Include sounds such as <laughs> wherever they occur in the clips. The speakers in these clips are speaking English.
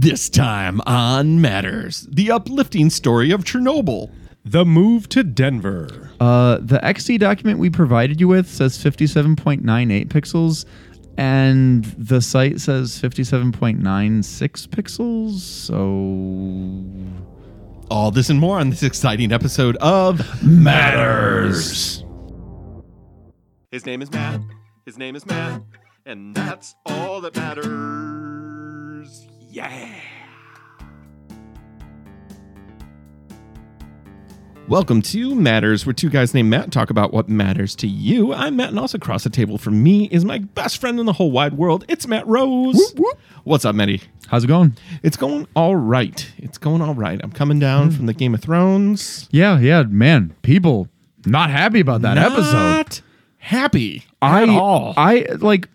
This time on Matters, the uplifting story of Chernobyl. The move to Denver. Uh, the XD document we provided you with says 57.98 pixels, and the site says 57.96 pixels. So All this and more on this exciting episode of Matters. His name is Matt. His name is Matt. And that's all that matters. Yeah. Welcome to Matters, where two guys named Matt talk about what matters to you. I'm Matt, and also across the table from me is my best friend in the whole wide world. It's Matt Rose. What's up, Matty? how's it going? It's going all right. It's going all right. I'm coming down hmm. from the Game of Thrones. Yeah, yeah, man. People not happy about that episode. Not happy I at all. I like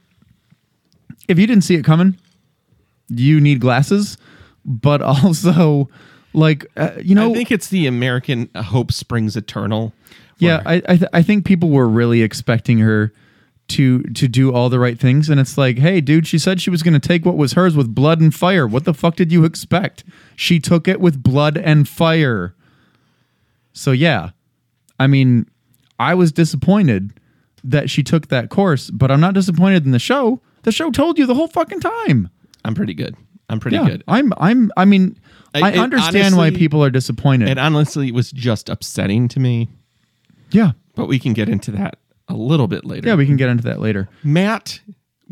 if you didn't see it coming, you need glasses, but <laughs> also like uh, you know I think it's the American hope springs eternal. Yeah, I I, th- I think people were really expecting her to to do all the right things, and it's like, hey, dude, she said she was going to take what was hers with blood and fire. What the fuck did you expect? She took it with blood and fire. So yeah, I mean, I was disappointed that she took that course, but I'm not disappointed in the show. The show told you the whole fucking time. I'm pretty good. I'm pretty yeah, good. I'm I'm I mean, I- I, it understand why people are disappointed. And honestly, it was just upsetting to me, yeah. but we can get into that a little bit later. Yeah, we can get into that later. Matt,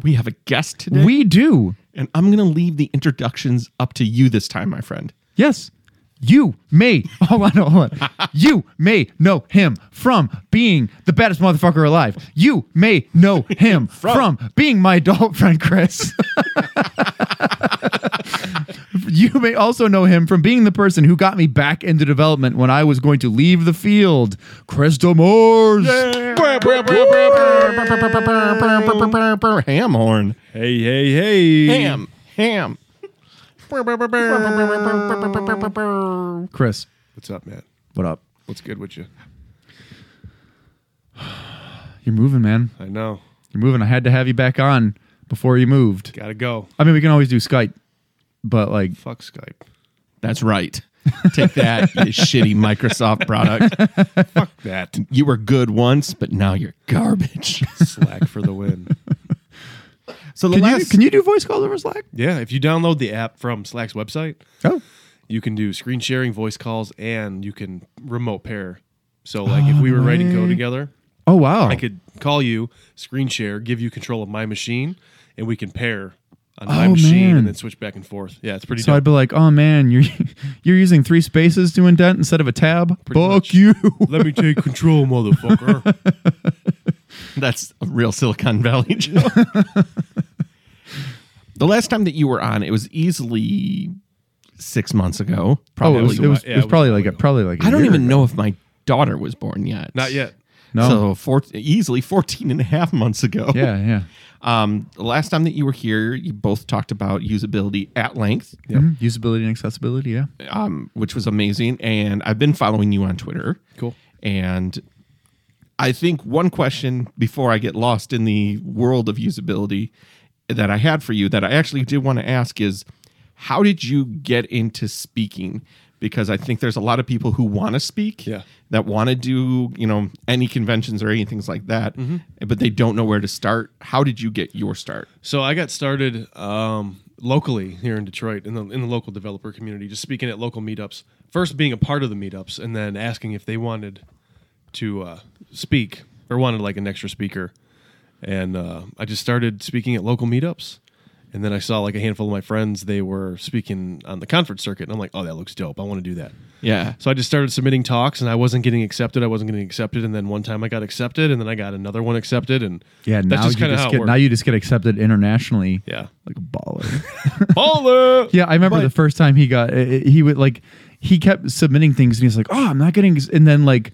we have a guest today. We do. and I'm going to leave the introductions up to you this time, my friend. Yes. You may <laughs> hold on, hold on. you may know him from being the baddest motherfucker alive. You may know him <laughs> from. being my adult <laughs> friend Chris. you may also know him from being the person who got me back into development when I was going to leave the field. Chris DeMars. Ham horn. Hey, hey, hey. Ham. Ham. Chris, What's up, man? what up? What's good with you? <sighs> You're moving, man. I know. You're moving. I had to have you back on before you moved. Gotta go. I mean, we can always do Skype, but like, Fuck Skype. That's right. Take that, you <laughs> shitty Microsoft product. Fuck that. You were good once, but now you're garbage. Slack for the win. So the can you, can you do voice calls over Slack? Yeah, if you download the app from Slack's website, Oh, you can do screen sharing, voice calls, and you can remote pair. So, like, if we were writing code oh, together, oh wow! I could call you, screen share, give you control of my machine, and we can pair on oh, my Oh, machine man. and then switch back and forth. Yeah, it's pretty So I'd be like, "Oh man, you're <laughs> you're using three spaces to indent instead of a tab. Pretty Fuck much. you." Let me take control, motherfucker. <laughs> That's a real Silicon Valley <laughs> joke. The last time that you were on, it was easily six months ago. Oh, Probably. it was, it was, Yeah, it was it probably a like a probably like. I I don't even know if my daughter was born yet. Not yet. No. So four, easily 14 and a half months ago. Yeah, yeah. <laughs> Um, the last time that you were here, you both talked about usability at length, Mhm. Usability and accessibility. Yeah. um, which was amazing. And I've been following you on Twitter. Cool. And I think one question before I get lost in the world of usability that I had for you that I actually did want to ask is how did you get into speaking? Because I think there's a lot of people who want to speak, Yeah. that want to do, you know, any conventions or anything like that, Mm-hmm. but they don't know where to start. How did you get your start? So I got started um, locally here in Detroit in the in the local developer community, just speaking at local meetups. First, being a part of the meetups, and then asking if they wanted to uh, speak or wanted like an extra speaker. And uh, I just started speaking at local meetups, and then I saw like a handful of my friends they were speaking on the conference circuit, and I'm like, oh, that looks dope. I want to do that. Yeah. So I just started submitting talks, and I wasn't getting accepted. I wasn't getting accepted, and then one time I got accepted, and then I got another one accepted, and Yeah. that's Now just you just get now you just get accepted internationally yeah. like a baller. <laughs> <laughs> Baller! Yeah, I remember But- the first time he got uh, he would like he kept submitting things and he's like, "Oh, I'm not getting," and then like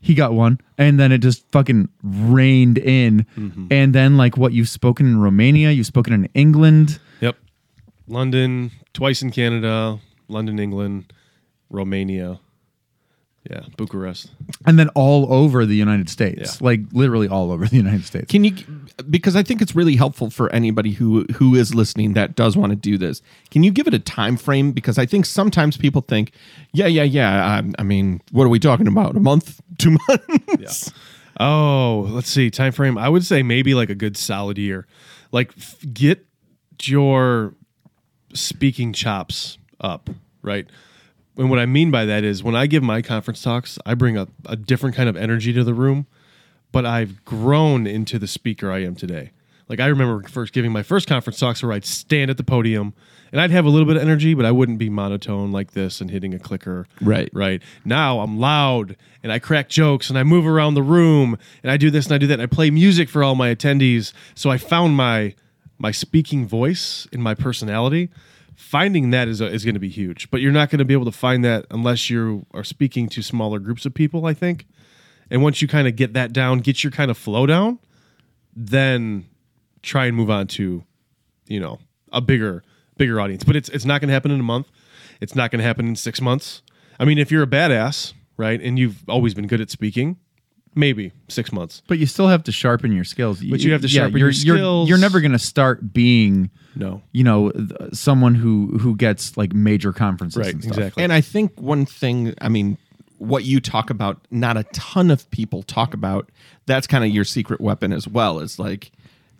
he got one, and then it just fucking rained in, Mm-hmm. and then like what you've spoken in Romania, you've spoken in England. Yep. London, twice in Canada, London, England, Romania. Yeah, Bucharest. and then all over the United States, Yeah. like literally all over the United States. Can you because I think it's really helpful for anybody who who is listening that does want to do this. Can you give it a time frame because I think sometimes people think, yeah, yeah, yeah, I, I mean, what are we talking about? A month, <laughs> 2 months? Yeah. Oh, let's see. Time frame. I would say maybe like a good solid year. Like f- get your speaking chops up, right? And what I mean by that is when I give my conference talks, I bring a, a different kind of energy to the room, but I've grown into the speaker I am today. Like I remember first giving my first conference talks where I'd stand at the podium and I'd have a little bit of energy, but I wouldn't be monotone like this and hitting a clicker. Right. Right. Now I'm loud and I crack jokes and I move around the room and I do this and I do that and I play music for all my attendees. So I found my my speaking voice in my personality. Finding that is, uh, is going to be huge, but you're not going to be able to find that unless you are speaking to smaller groups of people, I think. And once you kind of get that down, get your kind of flow down, then try and move on to, you know, a bigger bigger audience. But it's it's not going to happen in a month. It's not going to happen in six months. I mean, if you're a badass, right, and you've always been good at speaking, maybe six months. But you still have to sharpen your skills. But you have to sharpen you're, your you're- skills. You're, never going to start being, No, you know, th- someone who who gets like major conferences. right, and stuff. exactly. And I think one thing, I mean, what you talk about, not a ton of people talk about, that's kind of your secret weapon as well. Is like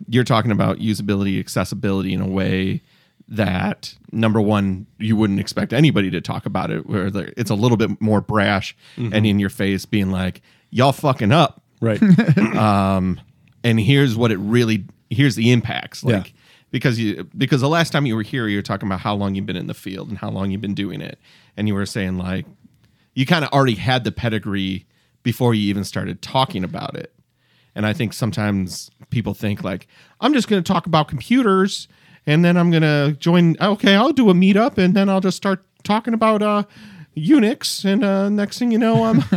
you're talking about usability, accessibility in a way that number one, you wouldn't expect anybody to talk about it, where it's a little bit more brash and in your face, being like, y'all fucking up. right. <laughs> um and here's what it really here's the impacts like Yeah. Because you because the last time you were here you were talking about how long you've been in the field and how long you've been doing it. And you were saying like you kind of already had the pedigree before you even started talking about it. And i think sometimes people think like i'm just going to talk about computers and then i'm going to join okay i'll do a meetup and then i'll just start talking about uh unix and uh next thing you know i'm <laughs>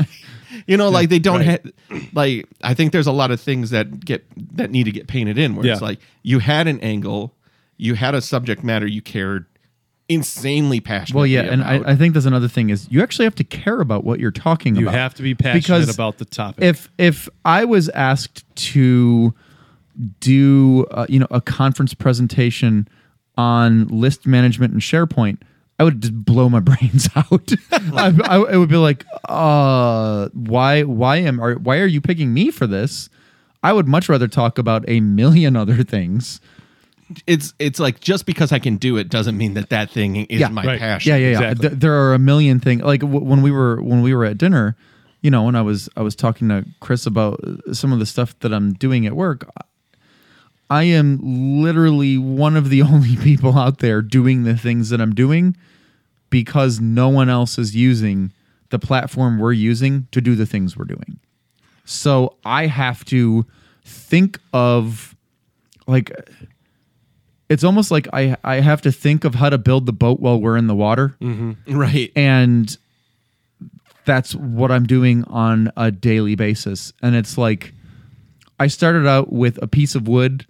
you know like they don't Right. have like i think there's a lot of things that get that need to get painted in where it's like you had an angle you had a subject matter you cared insanely passionate Well, yeah, and I, I think that's another thing is you actually have to care about what you're talking You about. You have to be passionate Because about the topic. if if I was asked to do uh, you know a conference presentation on list management and SharePoint, I would just blow my <laughs> brains out. I, I, it would be like, uh, why why am are why are you picking me for this? I would much rather talk about a million other things. it's it's like just because i can do it doesn't mean that that thing is Yeah. my Right. passion Yeah, yeah, yeah. Exactly. Th- there are a million things. Like w- when we were when we were at dinner, you know, when I was I was talking to Chris about uh, some of the stuff that I'm doing at work. I am literally one of the <laughs> only people out there doing the things that I'm doing because no one else is using the platform we're using to do the things we're doing. So I have to think of like it's almost like I I have to think of how to build the boat while we're in the water. Mm-hmm. right And that's what I'm doing on a daily basis. And it's like I started out with a piece of wood,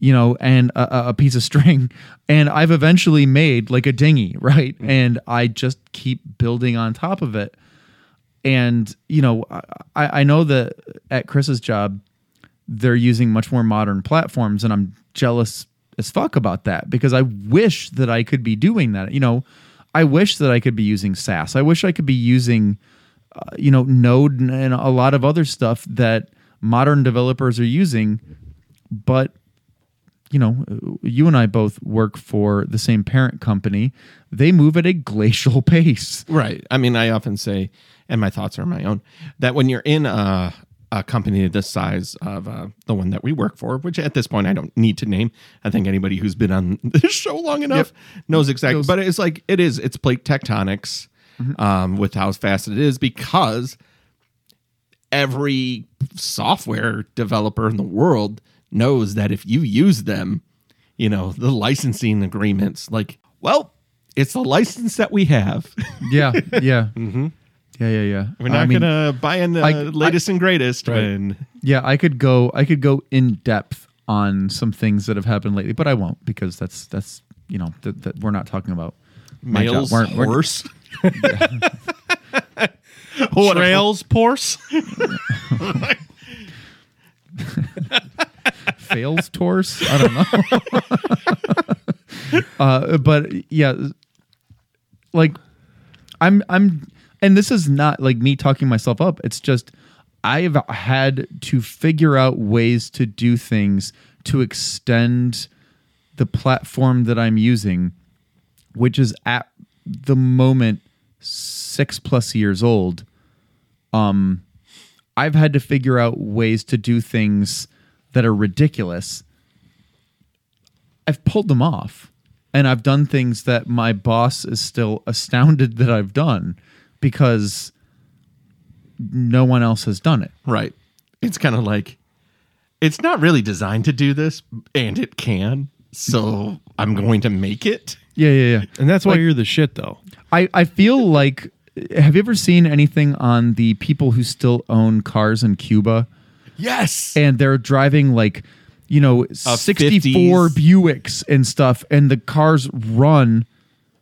you know, and a, a- piece of string, <laughs> and I've eventually made like a dinghy, <laughs> right? And I just keep building on top of it. And you know, I, I know that at Chris's job, they're using much more modern platforms, and I'm jealous as fuck about that because I wish that I could be doing that. You know, I wish that I could be using Sass. I wish I could be using, uh, you know, Node and a lot of other stuff that modern developers are using. But you know, you and I both work for the same parent company. They move at a glacial <laughs> pace. Right. I mean, I often say, and my thoughts are my own, that when you're in a, a company this size of uh, the one that we work for, which at this point I don't need to name. I think anybody who's been on <laughs> this show long enough knows exactly. Knows. But it's like it is. It's plate tectonics um, with how fast it is because every software developer in the world knows that if you use them, you know, the licensing agreements, like, well, it's the license that we have. <laughs> Yeah, yeah, mm-hmm. yeah, yeah, yeah. We're not I mean, gonna buy in the I- latest and greatest Right. when Yeah, I could go. I could go in depth on some things that have happened lately, but I won't because that's that's you know that that we're not talking about males. We're- we're- horse. <laughs> Trails Porse. <laughs> fails torse. I don't know. <laughs> uh, but yeah, like I'm I'm and this is not like me talking myself up. It's just I've had to figure out ways to do things to extend the platform that I'm using, which is at the moment six plus years old. Um, I've had to figure out ways to do things that are ridiculous. I've pulled them off and I've done things that my boss is still astounded that I've done because no one else has done it. Right. It's kind of like it's not really designed to do this, and it can. So I'm going to make it. Yeah, yeah, yeah. And that's why you're the shit, though. I, I feel like have you ever seen anything on the people who still own cars in Cuba? Yes. and they're driving like you know 64 50s. Buicks and stuff and the cars run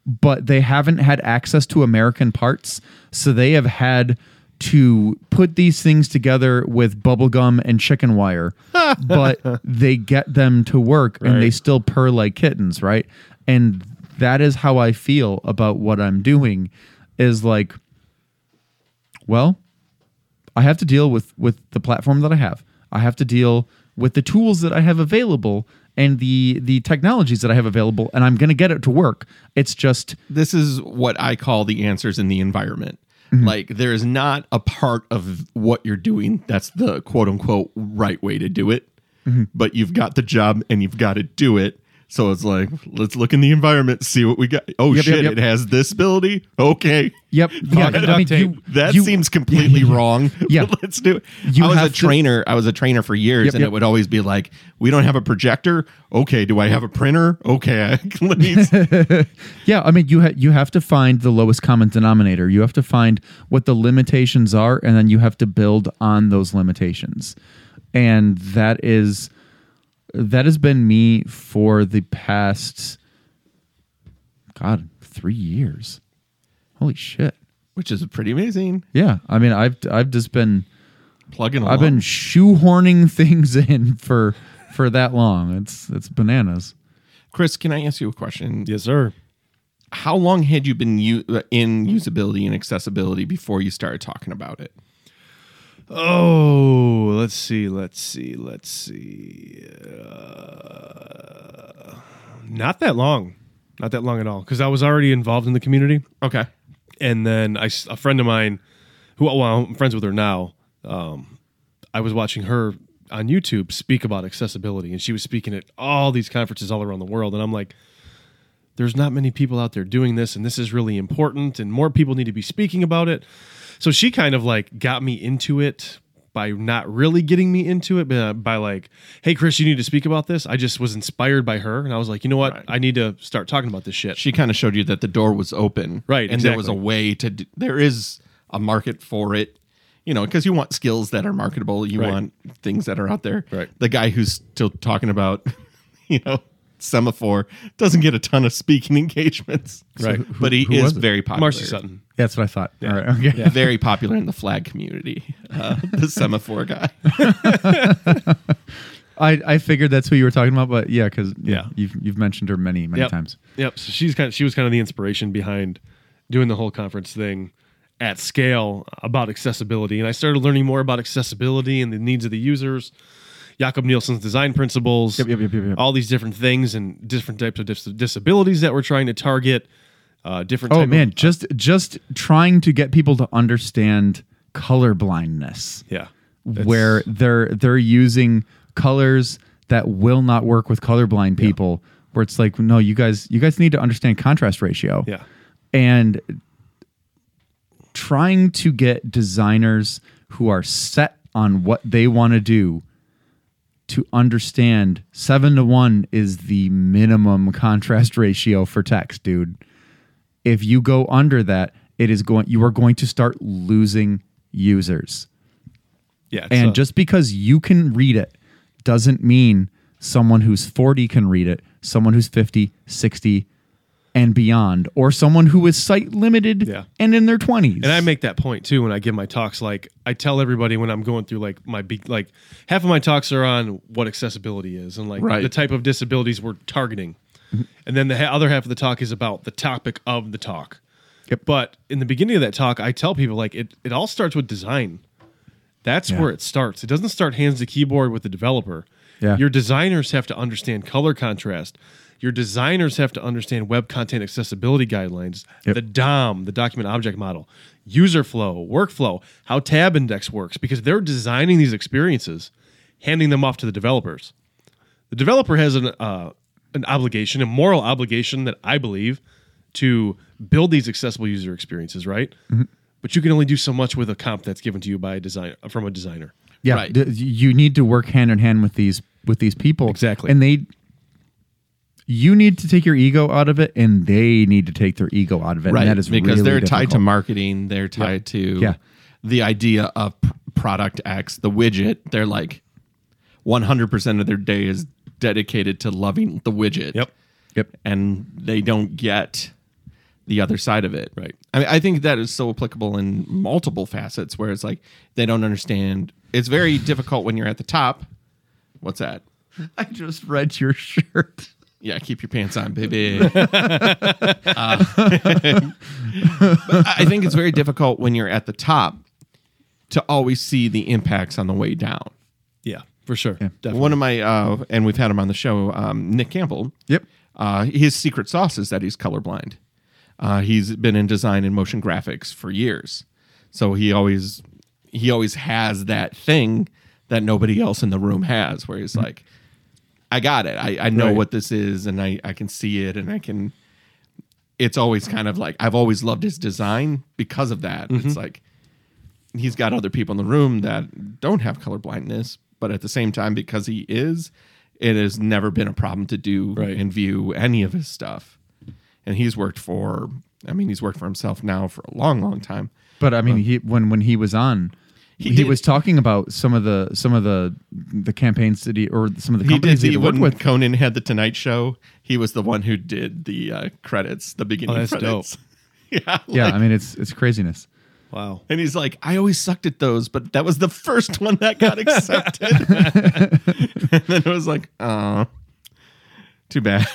but they haven't had access to American parts so they have had to put these things together with bubblegum and chicken wire <laughs> but they get them to work and they still purr like kittens right and that is how I feel about what I'm doing is like well I have to deal with with the platform that I have. I have to deal with the tools that I have available and the the technologies that I have available, and I'm going to get it to work. It's just this is what I call the answers in the environment. Mm-hmm. Like there is not a part of what you're doing that's the quote unquote right way to do it. Mm-hmm. But you've got the job and you've got to do it. So it's like, let's look in the environment, see what we got. Oh Yep, yep, shit, yep. it has this ability. Okay. yep. <laughs> Yeah, I mean, you, That you- seems completely <laughs> wrong. <laughs> Yeah. let's do it. You I was a have to- trainer. I was a trainer for years, Yep, and yep. it would always be like, "We don't have a projector. Okay, do I have a printer? Okay, Yeah, I mean, you ha- you have to find the lowest common denominator. You have to find what the limitations are, and then you have to build on those limitations. And that is that has been me for the past God three years. Holy shit! which is pretty amazing. Yeah, I mean, I've I've just been Plugging along. I've been shoehorning <laughs> things in for for that long. It's it's bananas. Chris, can I ask you a question? Yes, sir. How long had you been u- uh, in usability and accessibility before you started talking about it? Oh, let's see, let's see, let's see. Uh, not that long, not that long at all, because I was already involved in the community, Okay. and then I, s- a friend of mine, who well, I'm friends with her now. Um, I was watching her on YouTube speak about accessibility, and she was speaking at all these conferences all around the world, and I'm like. There's not many people out there doing this, and this is really important, and more people need to be speaking about it. So she kind of like got me into it by not really getting me into it, but uh, by like, hey, Chris, you need to speak about this. I just was inspired by her, and I was like, you know what? Right. I need to start talking about this shit. She kind of showed you that the door was open. Right, And there was a exactly. way to, d- there is a market for it, you know, because you want skills that are marketable. You Right. want things that are out there. Right. The guy who's still talking about, <laughs> you know, semaphore doesn't get a ton of speaking <laughs> engagements. Right. who- but he who is was it? very popular. Marcy Sutton. Yeah, That's what I thought. All right. Okay. <laughs> Very popular in the flag community. Uh, <laughs> the semaphore guy. I, I figured that's who you were talking about, but yeah, because Yeah. you've you've mentioned her many many Yep. times. Yep. So she's kind of she was kind of the inspiration behind doing the whole conference thing at scale about accessibility, and I started learning more about accessibility and the needs of the users. Jakob Nielsen's design principles, Yep, yep, yep, yep, all these different things and different types of dis- disabilities that we're trying to target. Uh, different. Oh man, of, just just trying to get people to understand color blindness, yeah, where they're they're using colors that will not work with colorblind people. Where it's like, no, you guys, you guys need to understand contrast ratio. yeah, and trying to get designers who are set on what they want to do to understand seven to one is the minimum contrast ratio for text, dude. If you go under that, it is going you are going to start losing users. yeah. And uh, just because you can read it doesn't mean someone who's 40 can read it, someone who's 50, 60, and beyond, or someone who is sight limited Yeah. and in their 20s. And I make that point too when I give my talks. Like I tell everybody when I'm going through like my be- like half of my talks are on what accessibility is and like Right. the type of disabilities we're targeting, mm-hmm. and then the ha- other half of the talk is about the topic of the talk. Yep. But in the beginning of that talk, I tell people like it. It all starts with design. That's Yeah. where it starts. It doesn't start hands to keyboard with the developer. Yeah. Your designers have to understand color contrast. Your designers have to understand web content accessibility guidelines, Yep. the DOM, the document object model, user flow, workflow, how tab index works, because they're designing these experiences, handing them off to the developers. The developer has an uh, an obligation, a moral obligation that I believe to build these accessible user experiences, right? Mm-hmm. But you can only do so much with a comp that's given to you by a design from a designer. yeah, Right. d- you need to work hand in hand with these with these people. Exactly. And they you need to take your ego out of it and they need to take their ego out of it. right And that is because really they're tied to marketing they're tied to Yeah. the idea of product x the widget they're like 100% of their day is dedicated to loving the widget Yep. Yep. and they don't get the other side of it Right. i mean i think that is so applicable in multiple facets where it's like they don't understand it's very difficult when you're at the top what's that I just read your shirt. Yeah, keep your pants on, baby. <laughs> Uh, I think it's very difficult when you're at the top to always see the impacts on the way down. Yeah, for sure. Definitely. One of my, uh, and we've had him on the show, um, Nick Campbell. Yep. Uh, his secret sauce is that he's colorblind. Uh, he's been in design and motion graphics for years, so he always he always has that thing that nobody else in the room has, where he's like, "I got it. I, I know Right. what this is, and I I can see it, and I can." It's always kind of like I've always loved his design because of that. It's mm-hmm. like he's got other people in the room that don't have color blindness, but at the same time, because he is, it has never been a problem to do Right. and view any of his stuff. And he's worked for, I mean, he's worked for himself now for a long, long time. But I mean, he when when he was on, He he, did- was talking about some of the some of the the campaigns that he or some of the companies He did he the, worked when with. Conan had the Tonight Show. He was the one who did the uh, credits, the beginning Oh, that's credits. <laughs> yeah, Yeah, like- I mean, it's it's craziness. Wow. And he's like, I always sucked at those, but that was the first one that got <laughs> accepted. <laughs> and then it was like, oh, too bad.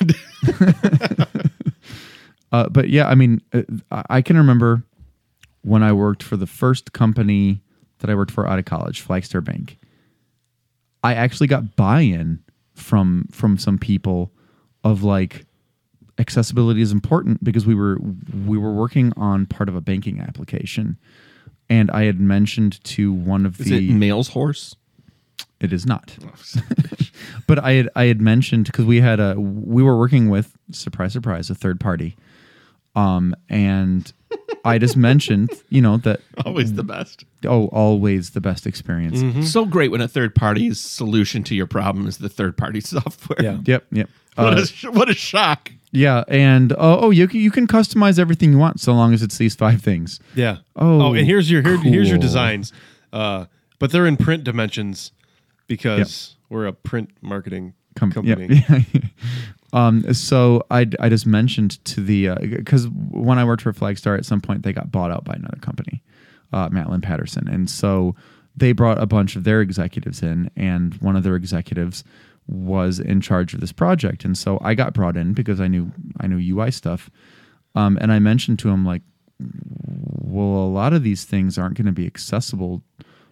Uh, but yeah, I mean, uh, I I can remember when I worked for the first company that I worked for out of college, Flagstar Bank. I actually got buy-in from from some people of like accessibility is important because we were we were working on part of a banking application, and I had mentioned to one of Is the it Male's Horse? it is not. <laughs> but I had I had mentioned because we had a we were working with surprise surprise a third party, um, and I just mentioned you know that <laughs> Always the best. Oh always the best experience. So great when a third party's solution to your problem is the third party <laughs> software. Yeah. Yep, yep. What, Uh, a, sh- what a shock. yeah, and oh, oh, you can, you can customize everything you want so long as it's these five things. Yeah. Oh, oh and here's your here, here's your designs. Uh, but they're in print dimensions because we're a print marketing Com- company. Yeah. <laughs> um, so I, I just mentioned to the because when I worked for Flagstar, at some point they got bought out by another company, uh, Matlin Patterson, and so they brought a bunch of their executives in, and one of their executives was in charge of this project, and so I got brought in because I knew I knew UI stuff, um, and I mentioned to him like, well, a lot of these things aren't going to be accessible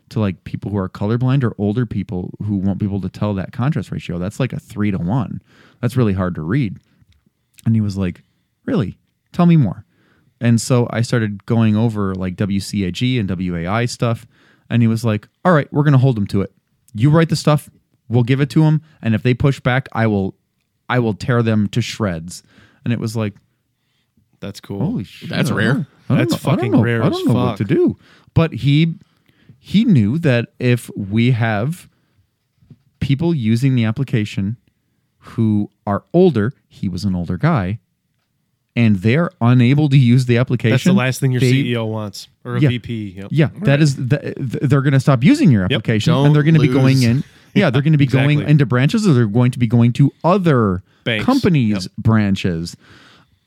to like people who are colorblind or older people who won't be able to tell that contrast ratio. That's like a three to one. That's really hard to read. And he was like, Really? Tell me more. And so I started going over like WCAG and WAI stuff. And he was like, All right, we're going to hold them to it. You write the stuff, we'll give it to them. And if they push back, I will, I will tear them to shreds. And it was like, That's cool. Holy shit! That's I rare. I That's know- I fucking know- rare I don't know what to do. But he he knew that if we have people using the application who are older, he was an older guy, and they're unable to use the application. That's the last thing your they- CEO wants or a Yeah. VP. Yep. Yeah, that is the, they're going to stop using your application, Don't and they're going <laughs> to be going in. Yeah, they're going to be going into branches, or they're going to be going to other Banks. companies' branches.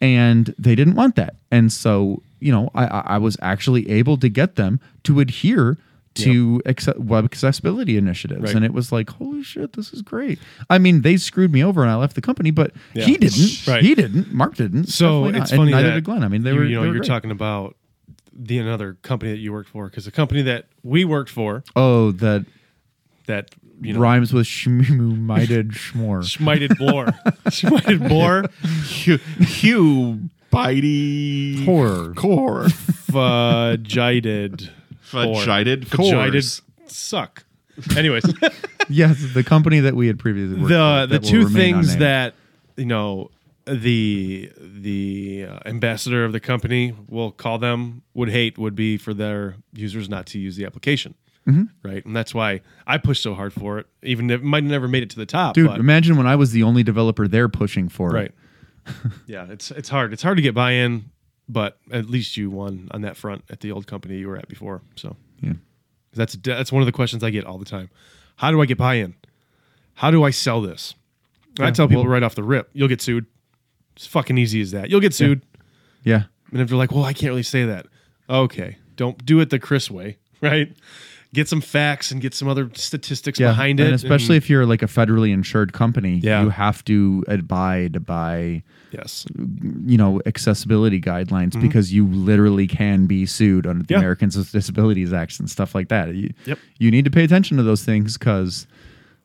and they didn't want that. And so, you know, I, I I was actually able to get them to adhere to acce- web accessibility initiatives, Right. and it was like, holy shit, this is great. I mean, they screwed me over, and I left the company, but Yeah. he didn't. Right. He didn't. Mark didn't. So it's And funny neither that did Glenn. I mean, they you, were. you know were you're great. talking about the another company that you worked for because the company that we worked for Oh, that that you know rhymes with shmoo mited schmore. schmited <laughs> blore <laughs> schmited blore Hugh, Hugh Bitey Horror. core fudgided Fudgided fudgided cores. suck. Anyways, <laughs> yes, the company that we had previously worked the for the that will two remain things unnamed. that you know the the uh, ambassador of the company we'll call them would hate would be for their users not to use the application Mm-hmm. right and that's why i pushed so hard for it even if it might have never made it to the top Dude, but, imagine when I was the only developer there pushing for it. right <laughs> yeah it's it's hard it's hard to get buy-in but at least you won on that front at the old company you were at before so. Yeah. that's that's one of the questions i get all the time. How do i get buy-in? How do i sell this? And i tell people well- right off the rip you'll get sued. It's fucking easy as that. You'll get sued. Yeah. and if they're like well i can't really say that. Okay don't do it the chris way <laughs> right get some facts and get some other statistics Yeah. behind it and especially and- if you're like a federally insured company, Yeah. you have to abide by, yes you know, accessibility guidelines because you literally can be sued under the Mm-hmm. Yeah. Americans with Disabilities Act and stuff like that. You, Yep. you need to pay attention to those things because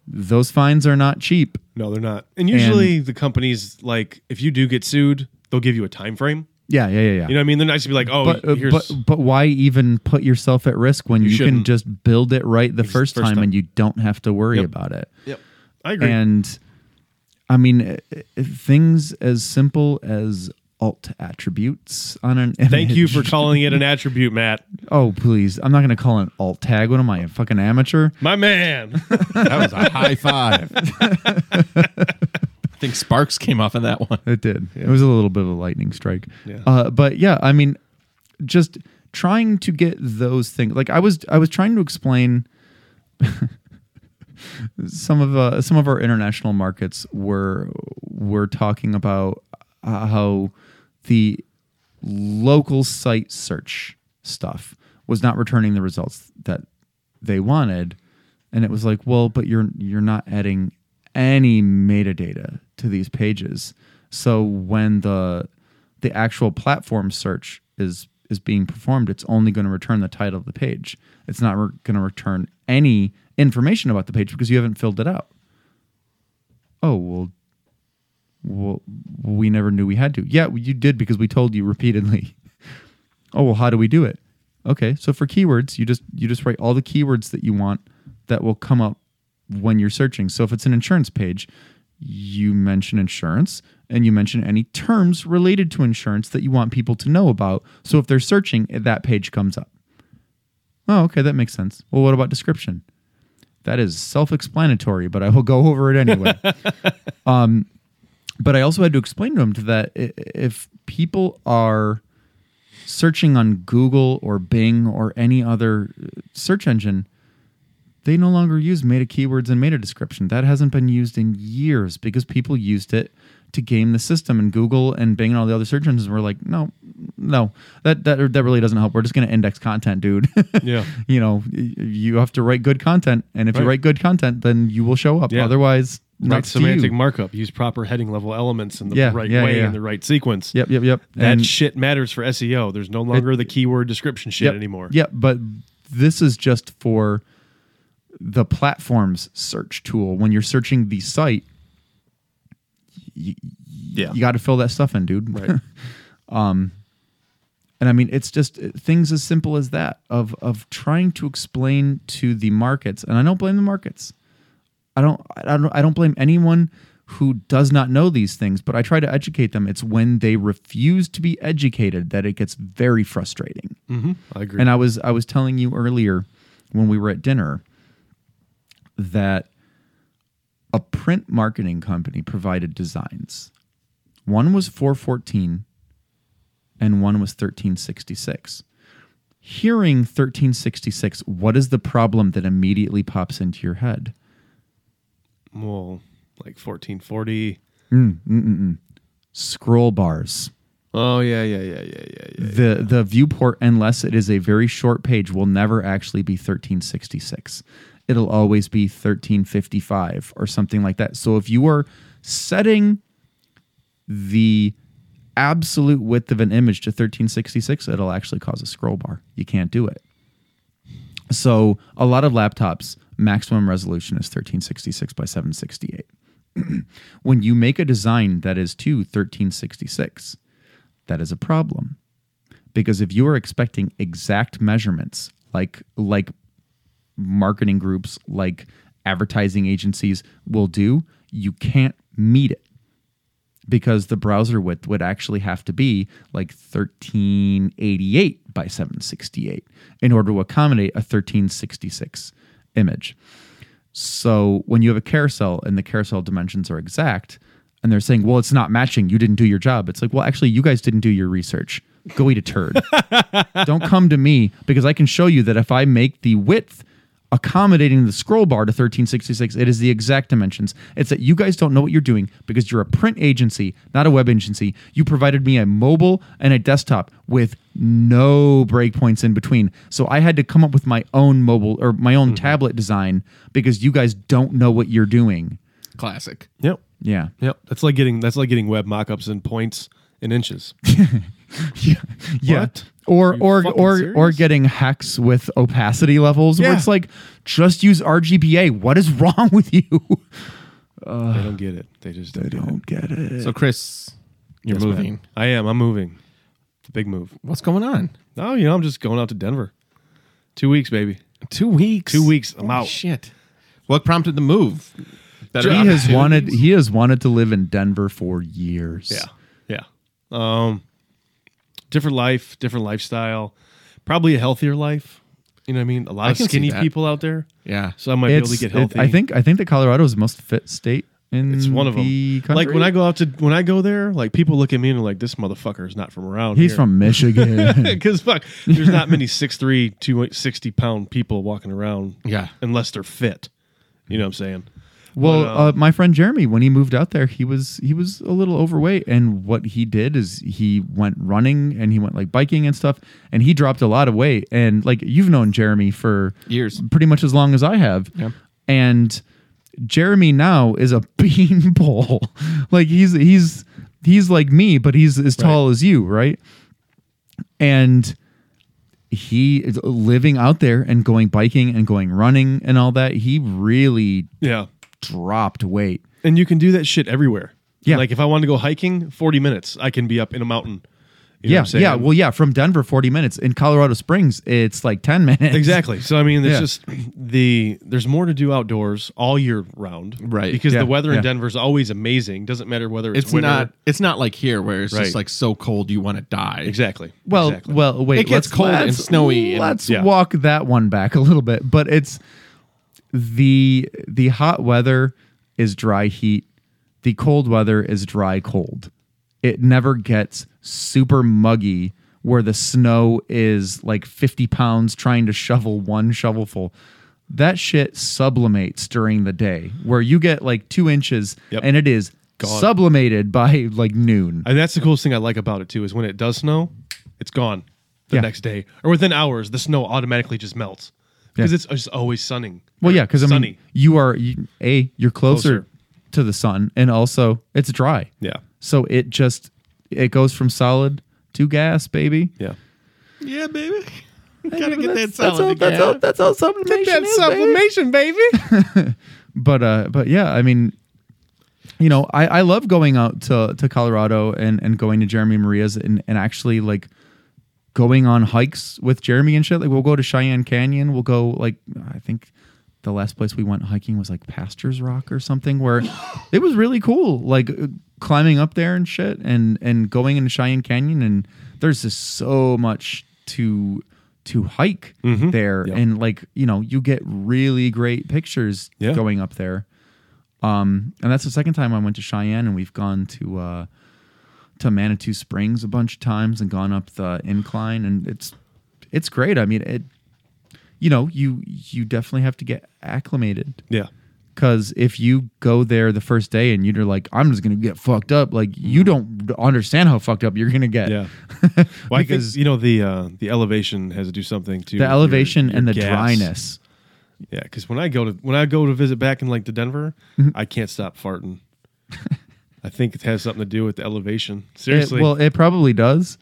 those fines are not cheap. no they're not and usually the companies like if you do get sued they'll give you a time frame Yeah, yeah, yeah, yeah. you know what i mean they're not just be like oh but, uh, here's but but why even put yourself at risk when You you, can shouldn't. just build it right the first, first time, time. and you don't have to worry Yep. about it? yep i agree And I mean, uh, uh, things as simple as alt attributes on an image. thank you for calling it an attribute matt <laughs> Oh, please! I'm not going to call it an alt tag. What am I, a fucking amateur? my man <laughs> That was a high five. <laughs> I think sparks came off of that one. It did. It was a little bit of a lightning strike. Yeah. Uh, but yeah, I mean, just trying to get those things. Like I was, I was trying to explain. <laughs> some of uh, some of our international markets were were talking about uh, how the local site search stuff was not returning the results that they wanted and it was like well but you're you're not adding any metadata to these pages so when the the actual platform search is is being performed it's only going to return the title of the page it's not re- going to return any information about the page because you haven't filled it out oh well well, we never knew we had to. Yeah, you did because we told you repeatedly. <laughs> oh well, how do we do it? Okay, so for keywords, you just you just write all the keywords that you want that will come up when you're searching. So if it's an insurance page, you mention insurance and you mention any terms related to insurance that you want people to know about. So if they're searching, that page comes up. Oh, okay, that makes sense. Well, what about description? That is self-explanatory, but I will go over it anyway. <laughs> um, but I also had to explain to him that if people are searching on Google or Bing or any other uh, search engine, they no longer use meta keywords and meta description. That hasn't been used in years because people used it to game the system. And Google and Bing and all the other search engines were like, no, no, that that that really doesn't help. We're just going to index content, dude. <laughs> Yeah. you know, you have to write good content, and if you write good content, then you will show up. Yeah. Otherwise, right semantic you. markup use proper heading level elements in the Yeah, right yeah, way yeah. in the right sequence Yep, yep, yep. that And- shit matters for seo there's no longer the keyword description shit Yep. anymore Yep, but this is just for the platform's search tool. When you're searching the site, you, Yeah. you got to fill that stuff in, dude. Right. <laughs> Um, and I mean, it's just uh, things as simple as that of of trying to explain to the markets. And I don't blame the markets. I don't. I don't. I don't blame anyone who does not know these things. But I try to educate them. It's when they refuse to be educated that it gets very frustrating. hmm i agree And I was I was telling you earlier when we were at dinner that a print marketing company provided designs. One was 414 and one was 1366. Hearing 1366, what is the problem that immediately pops into your head? well like 1440 mm, mm, mm, Scroll bars. Oh yeah, yeah, yeah, yeah, yeah, yeah. The the viewport, unless it is a very short page, will never actually be 1366. It'll always be 1355 or something like that. So if you are setting the absolute width of an image to 1366, it'll actually cause a scroll bar. You can't do it. So a lot of laptops maximum resolution is 1366 by 768. <clears throat> when you make a design that is to 1366, that is a problem. Because if you are expecting exact measurements like like marketing groups like advertising agencies will do, you can't meet it because the browser width would actually have to be like 1388 by 768 in order to accommodate a 1366 image. So when you have a carousel and the carousel dimensions are exact, and they're saying, well, it's not matching, you didn't do your job. It's like, well, actually, you guys didn't do your research. Go eat a turd. <laughs> Don't come to me because I can show you that if I make the width accommodating the scroll bar to 1366, it is the exact dimensions. It's that you guys don't know what you're doing because you're a print agency, not a web agency. You provided me a mobile and a desktop with no breakpoints in between. So I had to come up with my own mobile or my own mm-hmm. tablet design because you guys don't know what you're doing. Classic. Yep, Yeah. yep. That's like getting that's like getting web mockups in points and inches. <laughs> Yeah. What? Or or or serious? or getting hex with opacity levels where it's like just use RGBA. What is <laughs> wrong with you? they don't get it. They just don't. get it. So, Chris, you're Yes, man. moving. I am. I'm moving. It's a big move. What's going on? No, you know, I'm just going out to Denver. Two weeks, baby. Two weeks. Two weeks, I'm Holy out. Shit. What prompted the move? Better he has opportunities? wanted he has wanted to live in Denver for years. Yeah. Yeah. Um different life, different lifestyle. Probably a healthier life. You know what I mean? A lot I of skinny people out there. Yeah. So I might be able to get it- healthy. I think I think that Colorado is the most fit state in it's one of them. the country. Like when I go out to when I go there, like people look at me and are like, "This motherfucker is not from around." Here. He's from Michigan. <laughs> because fuck, there's not many 6'3", 260 pound people walking around Yeah. unless they're fit. You know what I'm saying? Well, But, uh, um, my friend Jeremy, when he moved out there, he was he was a little overweight, and what he did is he went running and he went like biking and stuff, and he dropped a lot of weight. And like you've known Jeremy for Years. pretty much as long as I have, Yeah. and Jeremy now is a <laughs> beanpole. like he's he's he's like me, but he's as tall as you, right? And he is living out there and going biking and going running and all that. He really Yeah. Dropped weight. And you can do that shit everywhere. Yeah. Like if I want to go hiking, 40 minutes, I can be up in a mountain. You know yeah, what yeah. Well, yeah. From Denver, forty minutes. In Colorado Springs, it's like ten minutes. Exactly. So I mean, it's Yeah. just the there's more to do outdoors all year round, Right. Because Yeah, the weather yeah. in Denver is always amazing. Doesn't matter whether it's, It's winter. not. It's not like here where it's Right. just like so cold you want to die. exactly. Well, Exactly. well. Wait. It gets let's- cold and let's- snowy Let's Yeah. walk that one back a little bit. But it's the the hot weather is dry heat. The cold weather is dry cold. It never gets super muggy where the snow is like 50 pounds trying to shovel one shovelful. That shit sublimates during the day where you get like two inches Yep. and it is Gone. sublimated by like noon. and that's the coolest thing I like about it too is when it does snow, it's gone the Yeah. next day or within hours. The snow automatically just melts because Yeah. it's just always sunning. Well, yeah, because I sunny. mean, you are you, a you're closer, Closer. to the sun, and also it's dry. yeah, So it just it goes from solid to gas, baby. yeah. Yeah, baby. <laughs> Gotta get that That's solid all, that's all. That's all sublimation. is, baby. baby. <laughs> But uh, but yeah, I mean, you know, I, I love going out to to Colorado and and going to Jeremy Maria's and and actually like going on hikes with Jeremy and shit. Like we'll go to Cheyenne Canyon. We'll go like I think the last place we went hiking was like Pastures Rock or something where <laughs> it was really cool. Like uh, climbing up there and shit and and going into Cheyenne Canyon and there's just so much to to hike there Yeah. and like you know you get really great pictures Yeah. going up there um and that's the second time i went to cheyenne and we've gone to uh to manitou springs a bunch of times and gone up the incline and it's it's great i mean it you know you you definitely have to get acclimated Yeah, Because if you go there the first day and you're like, I'm just gonna get fucked up, like you don't understand how fucked up you're gonna get. Yeah. <laughs> I Because- you know the uh, the elevation has to do something to The your- elevation your and the gas. dryness. Yeah, because when I go to when I go to visit back in like the Denver, Mm-hmm. I can't stop farting. <laughs> I think it has something to do with the elevation. It- Seriously. well, it probably does.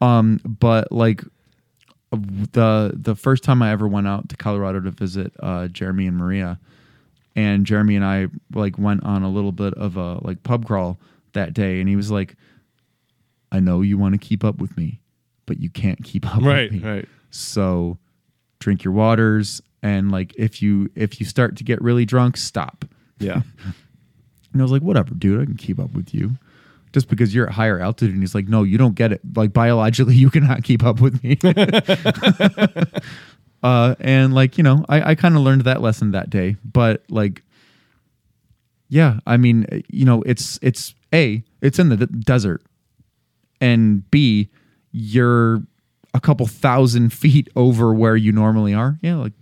Um, but like the the first time I ever went out to Colorado to visit uh, Jeremy and Maria, and Jeremy and I like went on a little bit of a like pub crawl that day, and he was like, "I know you want to keep up with me, but you can't keep up right, with me. right. So drink your waters, and like if you if you start to get really drunk, stop." Yeah. <laughs> And I was like, whatever, dude, I can keep up with you. Just because you're at higher altitude. And he's like, no, you don't get it. Like biologically, <laughs> you cannot keep up with me. <laughs> uh, and like, you know, I, I kind of learned that lesson that day. But like, yeah, I mean, you know, it's it's A, it's in the d- desert. And B, you're a couple thousand <laughs> feet over where you normally are. Yeah, like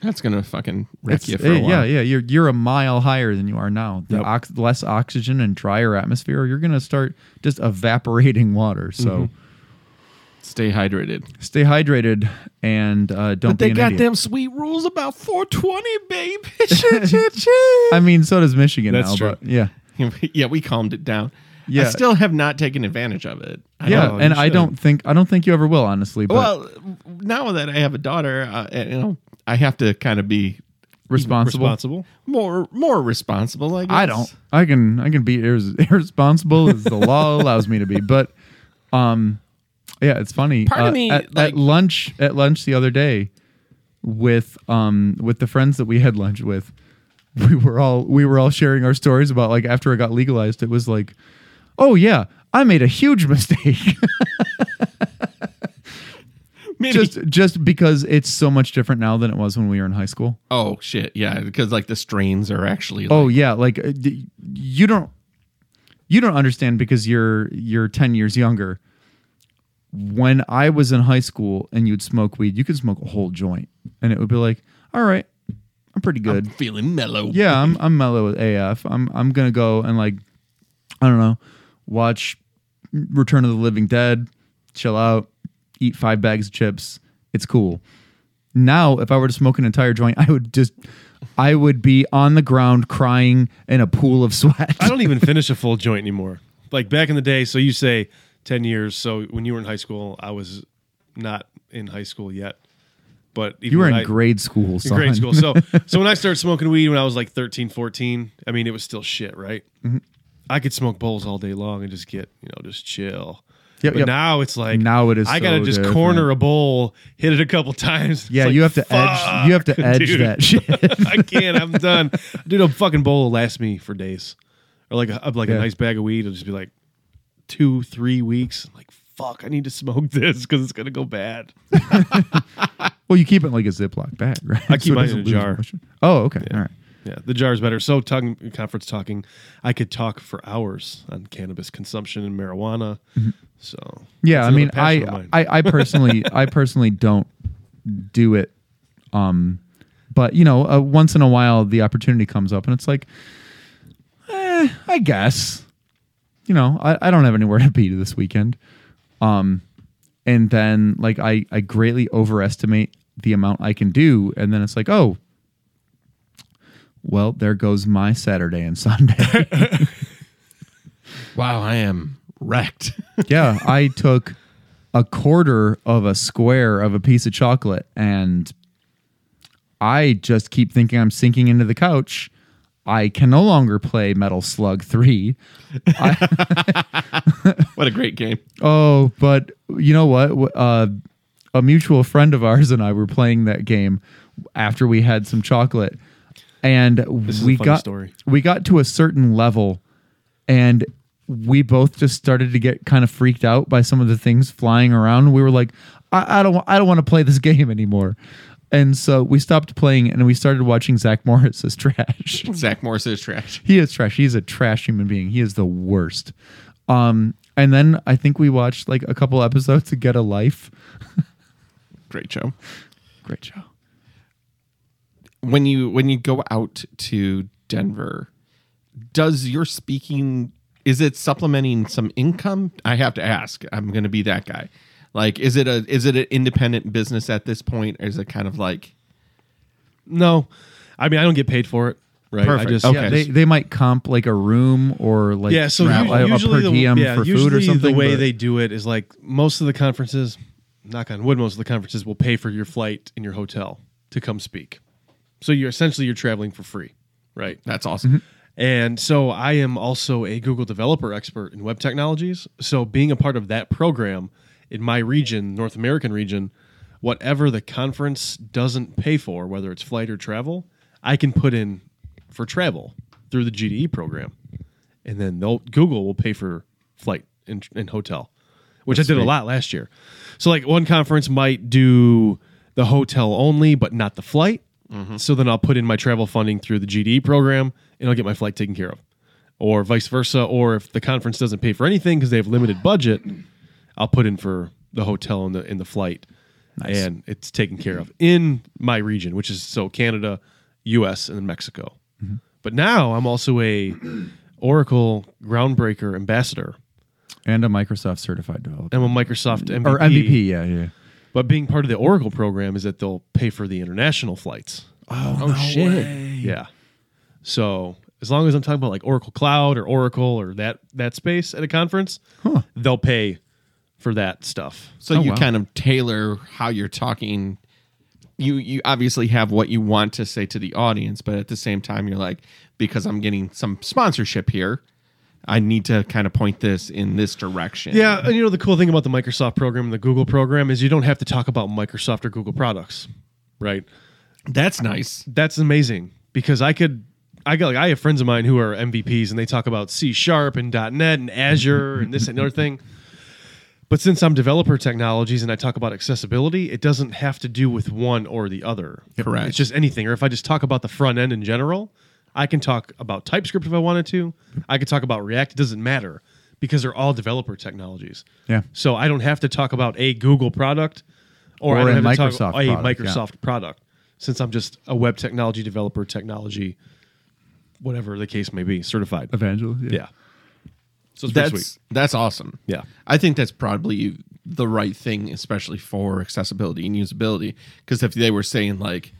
That's gonna fucking wreck it's- you for a while. Yeah, yeah. You're you're a mile higher than you are now. The Yep. ox- less oxygen and drier atmosphere, you're gonna start just evaporating water. So Mm-hmm. Stay hydrated. stay hydrated and uh, don't But be they an got idiot. them sweet rules about 420, babe. <laughs> <laughs> I mean, so does Michigan That's now. true. But yeah, <laughs> yeah, we calmed it down. I Yeah. still have not taken advantage of it. I yeah. don't- and I don't think I don't think you ever will, honestly. But well, now that I have a daughter, uh, you know, I have to kind of be responsible. Responsible. more more responsible. I guess. I don't. I can I can be irres- <laughs> irresponsible as the law allows me to be. But um, yeah, it's funny. Part of Uh, me, at, like- at lunch at lunch the other day with um with the friends that we had lunch with, <laughs> we were all we were all sharing our stories about like after it got legalized. It was like, oh yeah, I made a huge <laughs> mistake. Just just because it's so much different now than it was when we were in high school. oh shit, yeah, because like the strains are actually. Like, Oh yeah, like uh, you don't you don't understand because you're you're 10 years younger. When I was in high school and you'd smoke weed, you could smoke a whole joint and it would be like, "All right, I'm pretty good." I'm feeling mellow. yeah, I'm I'm mellow with AF. I'm I'm going to go and like I don't know, watch Return of the Living Dead, chill out, eat five bags of chips. It's cool. Now, if I were to smoke an entire joint, I would just I would be on the ground crying in a pool of sweat. I don't even <laughs> finish a full joint anymore. Like back in the day, so you say 10 years. So when you were in high school, I was not in high school yet. But even you were in I- grade school, in grade school. So <laughs> so when I started smoking weed when I was like 13, 14, I mean, it was still shit, right? Mm-hmm. I could smoke bowls all day long and just get, you know, just chill. Yep, but yep. now it's like Now it is I gotta so just different. corner a bowl, hit it a couple times. Yeah, like, you have to edge. You have to edge dude. that <laughs> shit. I can't. I'm done. Dude, a fucking bowl will last me for days, or like a, like Yeah. a nice bag of weed. It'll just be like two, three weeks. like fuck, I need to smoke <laughs> this because it's gonna go bad. <laughs> well, you keep it like a Ziploc bag, right? I keep it mine in a jar. Oh, okay, all right. Yeah, the jar is better. So, talking conference talking, I could talk for hours on cannabis consumption and marijuana. Mm-hmm. So. Yeah, I mean, I. I, I personally, <laughs> I personally don't do it. Um, but you know, uh, once in a while, the opportunity comes up, and it's like, eh, I guess, you know, I, I don't have anywhere <laughs> to be this weekend. Um, and then like I, I greatly overestimate the amount I can do, and then it's like, oh, well, there goes my Saturday and <laughs> Sunday. Wow, I am wrecked. <laughs> yeah, I took a quarter of a square of a piece of chocolate and I just keep thinking I'm sinking into the couch. I can no longer play Metal Slug 3. <laughs> what a great game. Oh, but you know what? Uh, a mutual friend of ours and I were playing that game after we had some chocolate, and we got story. we got to a certain level, and we both just started to get kind of freaked out by some of the things flying around. We were like, I, I don't, I don't want to play this <laughs> game anymore. And so we stopped playing and we started watching Zach Morris's <laughs> trash. Zach Morris is trash. He is trash. He's a trash human being. He is the worst. Um, and then I think we watched like a couple episodes to Get a Life. <laughs> Great show. Great show. When you when you go out to Denver, does your speaking is it supplementing some income? I have to ask. I'm going to be that guy. Like, is it a is it an independent business at this point, or is it kind of like No, I mean I don't get paid for it. Right. Perfect. I just Okay. Yeah, they, they might comp like a room or like yeah, so tra- u- a- a usually, per the, diem yeah, for usually food or something. the way but- they do it is like most of the conferences, knock on wood, most of the conferences will pay for your flight and your hotel to come speak. So you're essentially you're traveling for free, right? that's awesome? Mm-hmm. And so I am also a Google developer expert in web technologies. So being a part of that program in my region, North American region, whatever the conference doesn't pay for, whether it's flight or travel, I can put in for travel through the GDE program. And then Google will pay for flight and, and hotel, which I did a lot last year. So like one conference might do the hotel only, but not the flight. Mm-hmm. So then I'll put in my travel funding through the GDE program and I'll get my flight taken care of. Or vice versa. Or if the conference doesn't pay for anything because they have limited budget, I'll put in for the hotel and the in the flight. And it's taken care of in my region, which is so Canada, US, and then Mexico. Mm-hmm. But now I'm also a Oracle groundbreaker ambassador. and a Microsoft certified developer I'm a Microsoft MVP. or MVP. Yeah, yeah. But being part of the Oracle program is that they'll pay for the international flights. Oh, oh shit! Yeah. So as long as I'm talking about like Oracle Cloud or Oracle or that that space at a conference, they'll pay for that stuff. So Oh, you wow. kind of tailor how you're talking. You you obviously have what you want to say to the audience, but at the same time, you're like, because I'm getting some sponsorship here, I need to kind of point this in this direction. Yeah, and you know the cool thing about the Microsoft program and the Google program is you don't have to talk about Microsoft or Google products, right? that's nice. That's amazing because I could I got like I have friends of mine who are MVPs and they talk about C sharp and .NET and Azure and this and another thing. But since I'm developer technologies and I talk about accessibility, it doesn't have to do with one or the other. Correct. It's just anything. Or if I just talk about the front end in general, I can talk about TypeScript if I wanted to. I could talk about React. It doesn't matter because they're all developer technologies. Yeah. So I don't have to talk about a Google product or, Or I don't a have to Microsoft talk about a product, yeah. Product since I'm just a web technology developer, technology, whatever the case may be, certified. Evangelist. Yeah. So it's That's sweet. that's awesome. Yeah. I think that's probably the right thing, especially for accessibility and usability. Because if they were saying like,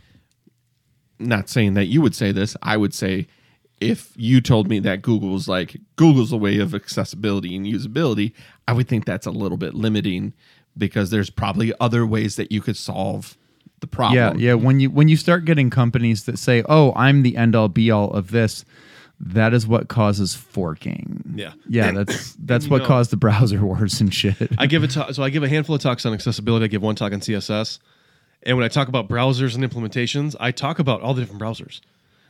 not saying that you would say this, I would say if you told me that Google's like Google's a way of accessibility and usability, I would think that's a little bit limiting because there's probably other ways that you could solve the problem. yeah. Yeah. When you when you start getting companies that say, "Oh, I'm the end all be all of this," that is what causes forking. Yeah. yeah. That's that's what know- caused the browser <laughs> wars and shit. I give a talk, so I give a handful of talks on accessibility. I give one talk on CSS, and when I talk about browsers and implementations, I talk about all the different browsers.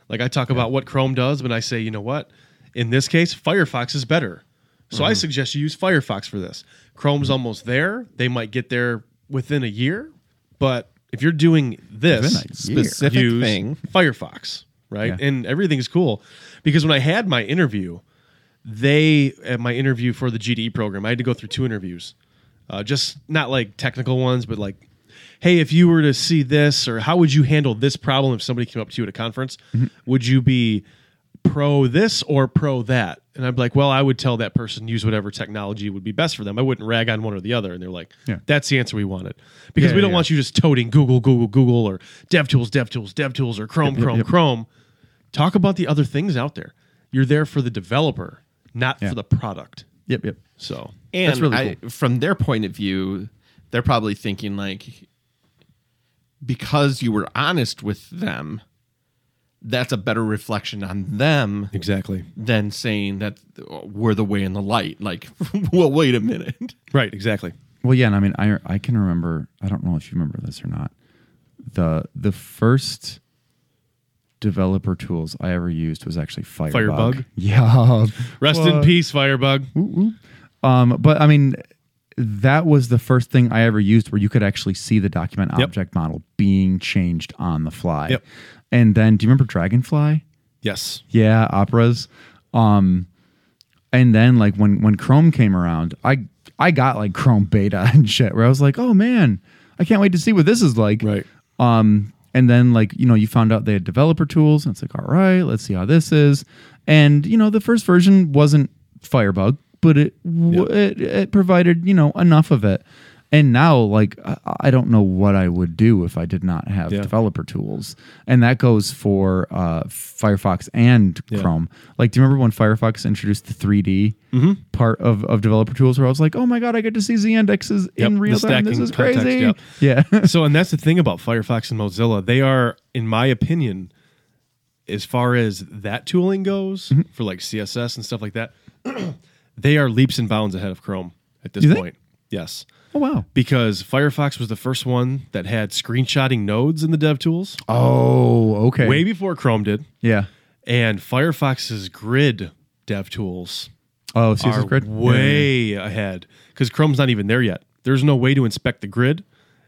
Like I talk about what Chrome does, but I say, you know what? In this case, Firefox is better. So I suggest you use Firefox for this. Chrome's almost there. They might get there within a year, but if you're doing this. Specific use thing. Firefox, right? Yeah. And everything's cool because when I had my interview, they at my interview for the GDE program, I had to go through two interviews, uh, just not like technical ones, but like, hey, if you were to see this, or how would you handle this problem if somebody came up to you at a conference? Mm-hmm. Would you be pro this or pro that? And I'm like, well, I would tell that person use whatever technology would be best for them. I wouldn't rag on one or the other. And they're like, Yeah. that's the answer we wanted because Yeah, we don't yeah, want you just toting Google, Google, Google, or DevTools, DevTools, DevTools, or Chrome, yep, Chrome, yep. Chrome. Talk about the other things out there. You're there for the developer, not Yeah. for the product. Yep, yep. So And That's really I, from their point of view, they're probably thinking like, because you were honest with them, that's a better reflection on them exactly than saying that we're the way in the light. Like, <laughs> well, wait a minute. right, exactly. Well, yeah, and I mean, I I can remember. I don't know if you remember this or not. The the first developer tools I ever used was actually Firebug. Firebug? <laughs> Yeah. Rest in peace, Firebug. Um, but I mean, that was the first thing I ever used where you could actually see the document Yep. object model being changed on the fly. Yep. And then, do you remember Dragonfly? Yes. Yeah, Opera's. Um, and then like when when Chrome came around, I I got like Chrome beta <laughs> and shit where I was like, oh man, I can't wait to see what this is like. Right. Um, And then like, you know, you found out they had developer tools and it's like, all right, let's see how this is. And you know, the first version wasn't Firebug, but it w- it, it provided, you know, enough of it. And now like I- don't know what I would do if I did not have Yeah. developer tools. And that goes for uh, Firefox and Yeah. Chrome. Like do you remember when Firefox introduced the 3D part of, of developer tools where I was like, "Oh my god, I get to see z indexes Yep, in real time. This is context, crazy." yep. <laughs> Yeah. so and that's the thing about Firefox and Mozilla. They are, in my opinion, as far as that tooling goes Mm-hmm. for like CSS and stuff like that, <clears throat> they are leaps and bounds ahead of Chrome at this point. Yes. oh wow. Because Firefox was the first one that had screenshotting nodes in the dev tools Oh, okay. way before Chrome did. Yeah. And Firefox's grid dev tools Oh, CSS are grid. way ahead because Chrome's not even there yet. There's no way to inspect the grid,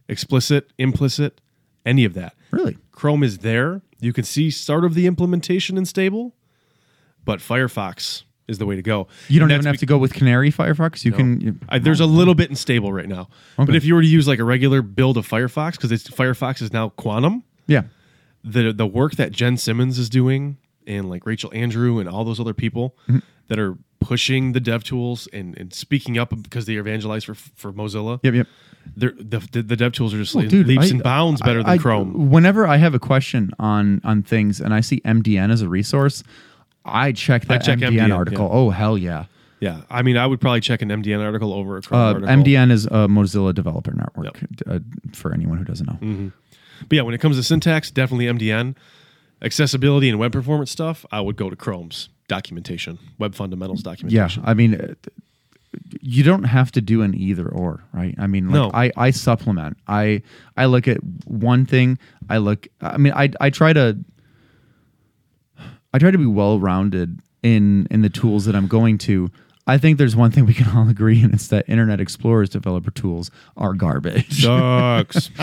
explicit, implicit, any of that. Really? Chrome is there. You can see start of the implementation in stable, but Firefox is the way to go. You don't even have to go with Canary Firefox. You can. You, I, there's a little bit in stable right now, but if you were to use like a regular build of Firefox, because it's Firefox is now Quantum, yeah. the the work that Jen Simmons is doing and like Rachel Andrew and all those other people Mm-hmm. that are pushing the dev tools and, and speaking up because they evangelize for for Mozilla. Yep. Yep. They're, the, the the dev tools are just like dude, leaps I- and bounds better I- than I- Chrome. Whenever I have a question on on things and I see MDN as a resource, I check that check MDN, MDN, article. yeah. Oh hell yeah! Yeah, I mean, I would probably check an MDN article over a Chrome Uh, article. MDN is a Mozilla Developer Network. Uh, for anyone who doesn't know. Mm-hmm. But yeah, when it comes to syntax, definitely MDN. Accessibility and web performance stuff, I would go to Chrome's documentation, web fundamentals Yeah, documentation. I mean, uh, you don't have to do an either or, right? I mean, like, No. I I supplement. I I look at one thing. I look. I mean, I I try to. I try to be well rounded in in the tools that I'm going to. I think there's one thing we can all agree, and it's that Internet Explorer's developer tools are garbage. Sucks. <laughs>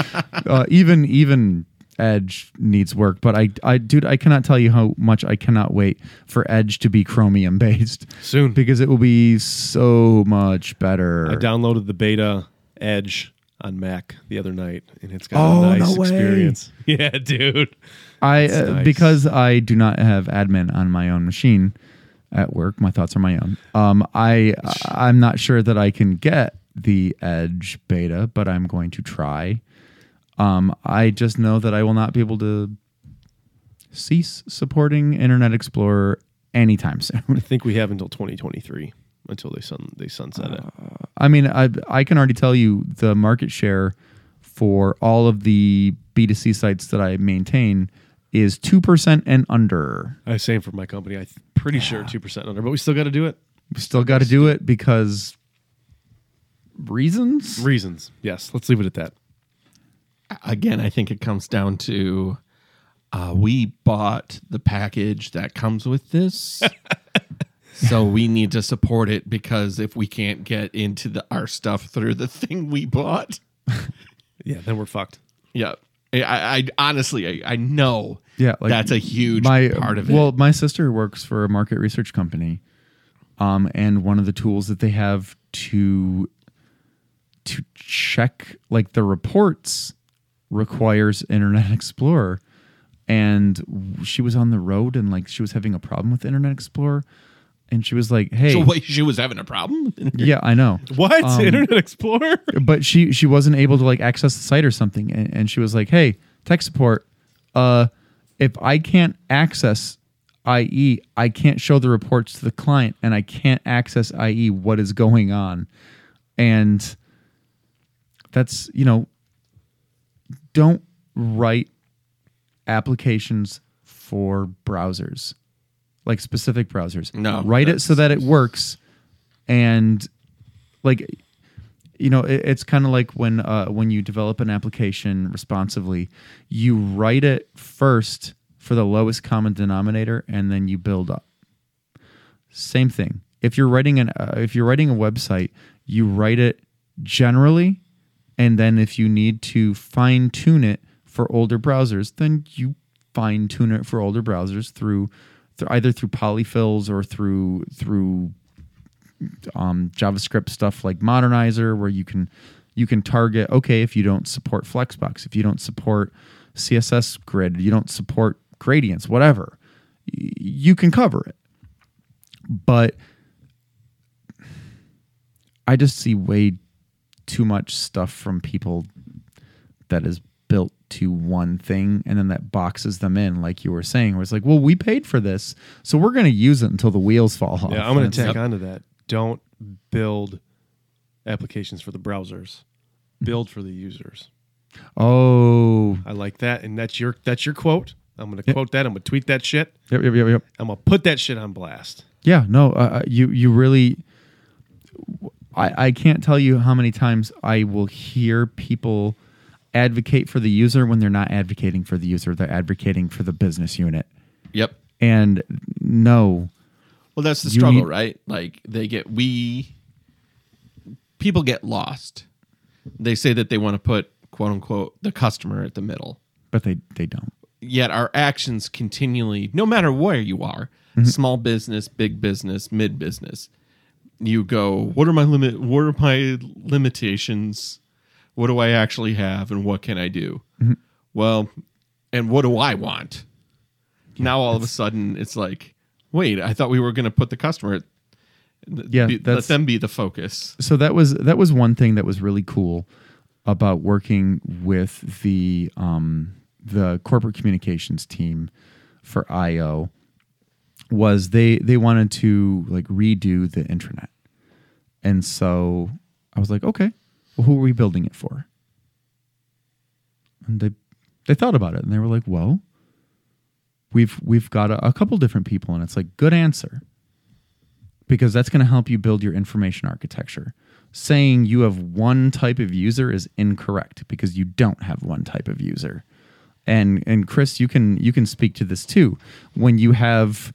uh, even even Edge needs work, but I I dude, I cannot tell you how much I cannot wait for Edge to be Chromium based Soon. because it will be so much better. I downloaded the beta Edge on Mac the other night, and it's got Oh, a nice no way. experience. <laughs> Yeah, dude. I uh, nice. because I do not have admin on my own machine at work. My thoughts are my own. Um, I I'm not sure that I can get the Edge beta, but I'm going to try. Um, I just know that I will not be able to cease supporting Internet Explorer anytime <laughs> soon. I think we have until 2023 until they sun they sunset it. I mean, I I can already tell you the market share for all of the B2C sites that I maintain is 2% and under. I same for my company. I'm pretty sure two percent under, but we still got to do it. We still got to do it because reasons. Reasons. Yes. Let's leave it at that. again, I think it comes down to uh, we bought the package that comes with this. <laughs> so we need to support it because if we can't get into the our stuff through the thing we bought, <laughs> Yeah. Then we're fucked. yeah. I, I honestly I, I know Yeah, like that's a huge my part of it. Well, my sister works for a market research company, um, and one of the tools that they have to to check like the reports requires Internet <laughs> Explorer, and she was on the road and like she was having a problem with Internet Explorer, and she was like, "Hey, so wait, she was having a problem. <laughs> yeah, I know." What? Um, Internet Explorer? <laughs> but she she wasn't able to like access the site or something and, and she was like hey tech support uh if i can't access ie i can't show the reports to the client and i can't access ie what is going on and that's you know don't write applications for browsers like specific browsers. No, write it so that it works and like you know it, it's kind of like when uh, when you develop an application responsively you write it first for the lowest common denominator and then you build up. Same thing. If you're writing an uh, if you're writing a website you write it generally and then if you need to fine tune it for older browsers then you fine tune it for older browsers through, through either through polyfills or through through um, JavaScript stuff like Modernizr, where you can you can target okay if you don't support Flexbox, if you don't support CSS grid, you don't support gradients, whatever. You can cover it. But I just see way too much stuff from people that is built to one thing and then that boxes them in like you were saying where it's like well we paid for this so we're going to use it until the wheels fall off Yeah, I'm going to tack onto that. Don't build applications for the browsers. Build for the users. oh I like that, and that's your that's your quote. I'm going to quote that. I'm going to tweet that shit. yep yep yep, yep. I'm going to put that shit on blast. Yeah, no, uh, uh, you you really. I I can't tell you how many times I will hear people advocate for the user when they're not advocating for the user; they're advocating for the business unit. Yep. And no, Well, that's the struggle, need- right? Like they get we people get lost. They say that they want to put quote unquote the customer at the middle. but they they don't. Yet our actions continually, no matter where you are, mm-hmm. small business, big business, mid business, you go, what are my limit what are my limitations? What do I actually have and what can I do? Well, and what do I want? now all of a sudden it's like, wait, I thought we were going to put the customer Yeah, be, let them be the focus. so that was that was one thing that was really cool about working with the um, the corporate communications team for IO was they they wanted to like redo the intranet, and so I was like, okay, well, who are we building it for? And they they thought about it and they were like, well, we've we've got a, a couple different people, and it's like good answer because that's going to help you build your information architecture. Saying you have one type of user is incorrect because you don't have one type of user. And and Chris, you can you can speak to this too. When you have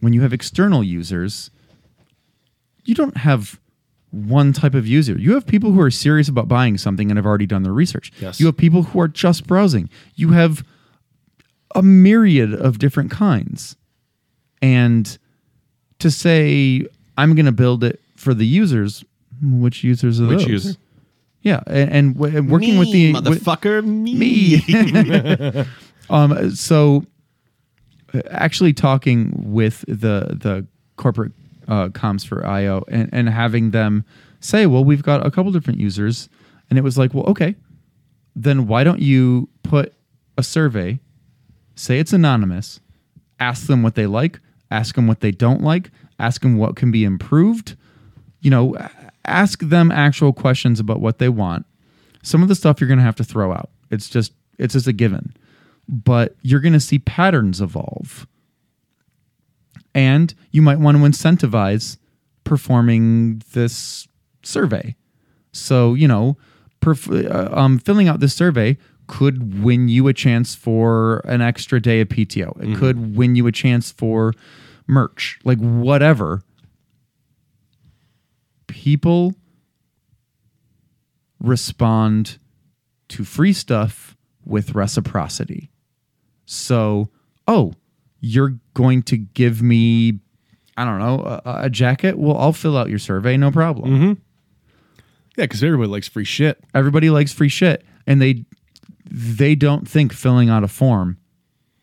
when you have external users, you don't have one type of user. You have people who are serious about buying something and have already done their research. Yes. You have people who are just browsing. You have a myriad of different kinds. And to say I'm going to build it for the users, which users are Which those? user? Yeah, and, and, w- and working with the with- motherfucker, me. me. <laughs> um, so uh, actually talking with the the corporate uh, for IO and, and having them say, well, we've got a couple different users, and it was like, well, okay, then why don't you put a survey, say it's anonymous, ask them what they like, ask them what they don't like, ask them what can be improved, you know, ask them actual questions about what they want. Some of the stuff you're going to have to throw out. It's just it's just a given. But you're going to see patterns evolve. And you might want to incentivize performing this survey. So, you know, perf- uh, um, filling out this survey could win you a chance for an extra day of PTO. It could win you a chance for merch, like whatever. People respond to free stuff with reciprocity. So, oh, you're going to give me, I don't know, a, a jacket? Well, I'll fill out your survey, no problem. Mm-hmm. Yeah, because everybody likes free shit. Everybody likes free shit, and they they don't think filling out a form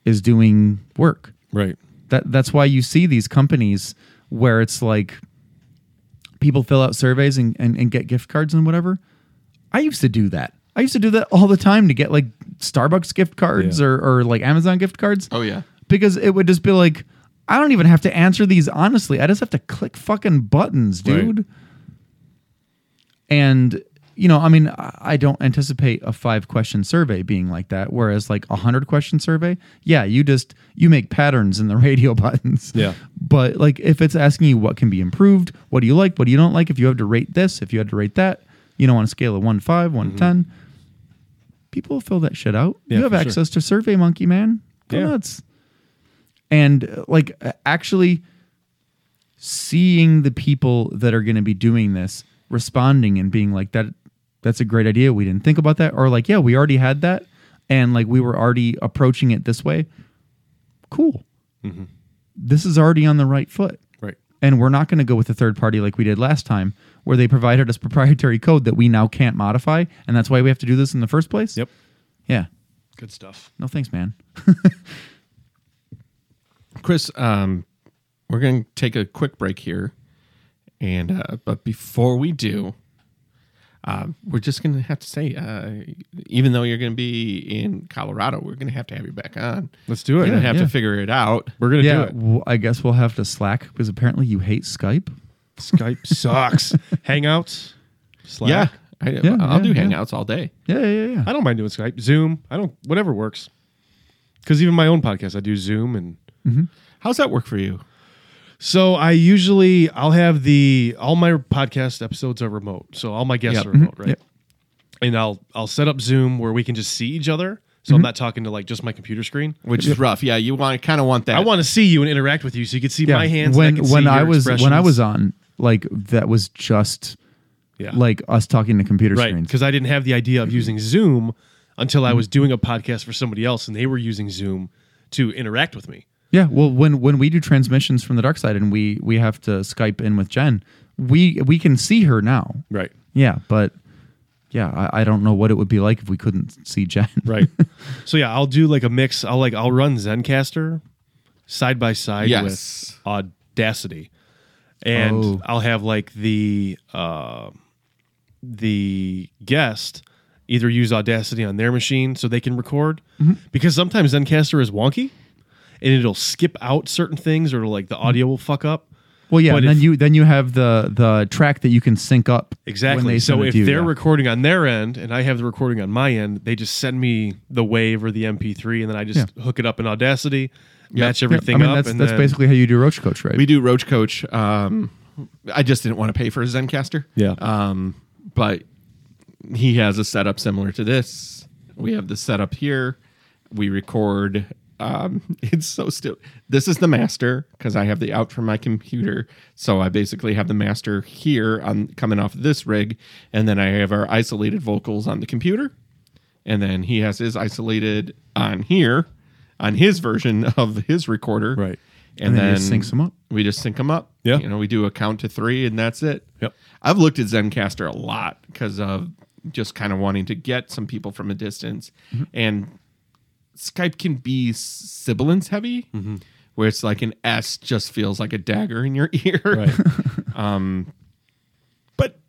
is doing work. Right. That that's why you see these companies where it's like people fill out surveys and, and, and get gift cards and whatever. I used to do that. I used to do that all the time to get like Starbucks gift cards Yeah. or, or like Amazon gift cards. Oh yeah. Because it would just be like, I don't even have to answer these honestly. I just have to click fucking buttons, Right. dude. And you know, I mean, I don't anticipate a five question survey being like that. Whereas like a hundred question survey, yeah, you just you make patterns in the <laughs> radio buttons. Yeah. But like if it's asking you what can be improved, what do you like, what do you don't like, if you have to rate this, if you had to rate that, you know, on a scale of one to five, one to mm-hmm. ten, people fill that shit out. Yeah, you have for sure. access to Survey Monkey, man. Go Yeah. nuts. And uh, like uh, actually seeing the people that are going to be doing this responding and being like that that's a great idea we didn't think about that or like yeah we already had that and like we were already approaching it this way cool this is already on the right foot Right. and we're not going to go with a third party like we did last time where they provided us proprietary code that we now can't modify and that's why we have to do this in the first place Yep. yeah Good stuff. No thanks, man. <laughs> Chris, um, we're going to take a quick break here, and uh, but before we do, uh, we're just going to have to say, uh, even though you're going to be in Colorado, we're going to have to have you back on. Let's do it. We're going to have yeah. to figure it out. We're gonna yeah, do it. well, I guess we'll have to slack because apparently you hate Skype. Skype <laughs> sucks. Hangouts, Slack. Yeah, I, Yeah, I'll do yeah, yeah. Hangouts all day. Yeah, yeah, yeah. I don't mind doing Skype, Zoom. I don't whatever works. Because even my own podcast, I do Zoom, and Mm-hmm. How's that work for you? so I usually I'll have the all my podcast episodes are remote, so all my guests Yep. are mm-hmm. remote, right? Yep. And I'll I'll set up Zoom where we can just see each other, so I'm mm-hmm. not talking to like just my computer screen. Which is rough. Yeah, you want to kind of want that. I want to see you and interact with you, so you can see Yeah, my hands. when and I can when see I your was when I was on, like that was just yeah. like us talking to computer right screens. because I didn't have the idea of using Zoom until I was doing a podcast for somebody else, and they were using Zoom to interact with me. Yeah, well, when when we do transmissions from the dark side and we we have to Skype in with Jen, we we can see her now. Right. Yeah, but yeah, I, I don't know what it would be like if we couldn't see Jen. <laughs> Right. so yeah, I'll do like a mix. I'll like I'll run Zencastr side by side Yes. with Audacity, and Oh. I'll have like the uh, the guest either use Audacity on their machine so they can record because sometimes Zencastr is wonky and it'll skip out certain things or like the audio will fuck up. Well, yeah, But and then if- you then you have the the track that you can sync up Exactly. When they so if you, they're yeah. recording on their end and I have the recording on my end, they just send me the wave or the MP3, and then I just hook it up in Audacity, match Yeah, everything I mean up, that's and that's then, basically how you do Roach Coach, right? we do Roach Coach. Um, I just didn't want to pay for a Zencastr. Yeah. Um, but he has a setup similar to this. We have the setup here. We record. Um, <laughs> it's so still. This is the master because I have the out from my computer. So I basically have the master here on coming off this rig, and then I have our isolated vocals on the computer, and then he has his isolated on here, on his version <laughs> of his recorder. Right. And, And then then you just sync 'em up. We just sync them up. Yeah. You know, we do a count to three, and that's it. Yep. I've looked at Zencastr a lot because of just kind of wanting to get some people from a distance. Mm-hmm. And Skype can be sibilance heavy, Mm-hmm. where it's like an S just feels like a dagger in your <laughs> ear. Right. <laughs> But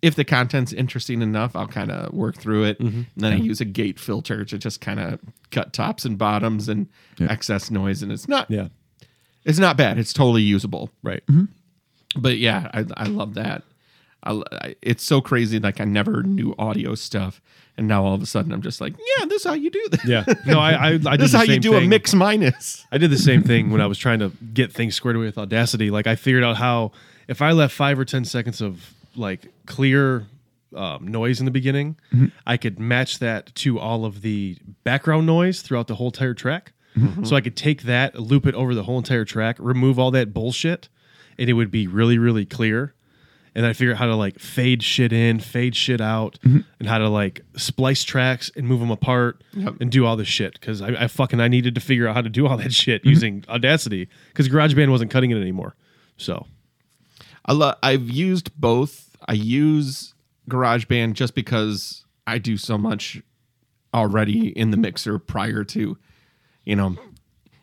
if the content's interesting enough, I'll kind of work through it. Mm-hmm. And then I use a gate filter to just kind of cut tops and bottoms and excess noise. And it's not yeah. it's not bad. It's totally usable. Right. But yeah, I, I love that. I, I- it's so crazy. Like I never knew audio stuff, and now all of a sudden I'm just like, yeah, this is how you do this. Yeah. No, I I, I <laughs> did this is how you do a mix minus. I did the same thing when I was trying to get things squared away with Audacity. Like I figured out how if I left five or ten seconds of like clear um, noise in the beginning, I could match that to all of the background noise throughout the whole entire track. So I could take that, loop it over the whole entire track, remove all that bullshit, and it would be really, really clear. And I figured out how to like fade shit in, fade shit out, mm-hmm. and how to like splice tracks and move them apart Yep. and do all this shit. Because I, I fucking I needed to figure out how to do all that <laughs> shit mm-hmm. using Audacity because GarageBand wasn't cutting it anymore. So I lo- I've used both. I use GarageBand just because I do so much already in the mixer prior to, you know,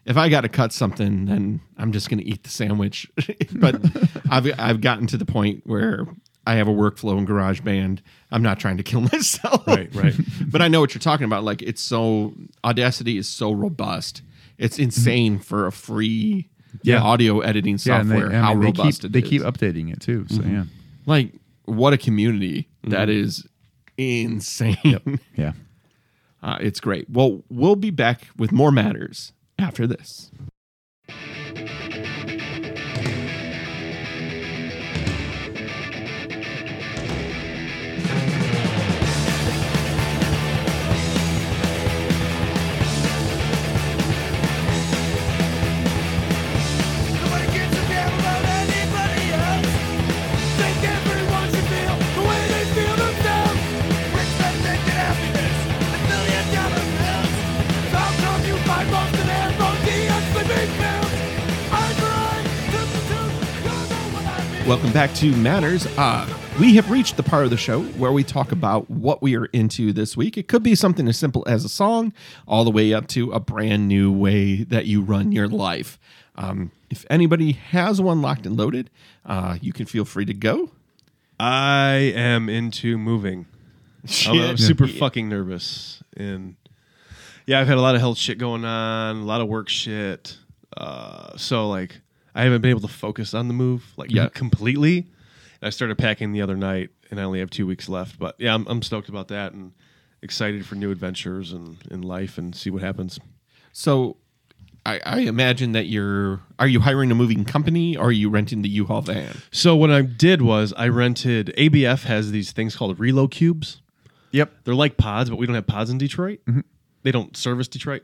if I got to cut something, then I'm just going to eat the sandwich. <laughs> but <laughs> I've I've gotten to the point where I have a workflow in GarageBand. I'm not trying to kill <laughs> myself. Right, right. but I know what you're talking about. Like it's so Audacity is so robust. It's insane for a free Yeah. audio editing yeah, and they, software. I how mean, they robust keep it they is. keep updating it too. So yeah, like what a community that is insane yeah. uh, it's great well we'll be back with more matters after this welcome back to matters uh We have reached the part of the show where we talk about what we are into this week. It could be something as simple as a song, all the way up to a brand new way that you run your life. Um, if anybody has one locked and loaded, uh, you can feel free to go. I am into moving. <laughs> I'm, I'm super fucking nervous, and yeah, I've had a lot of health shit going on, a lot of work shit. Uh, so like, I haven't been able to focus on the move like Yeah. completely. And I started packing the other night, and I only have two weeks left. But yeah, I'm, I'm stoked about that and excited for new adventures and in life and see what happens. So I, I imagine that you're are you hiring a moving company or are you renting the U-Haul van? So what I did was I rented. ABF has these things called Relo Cubes. Yep. They're like pods, but we don't have pods in Detroit. Mm-hmm. They don't service Detroit.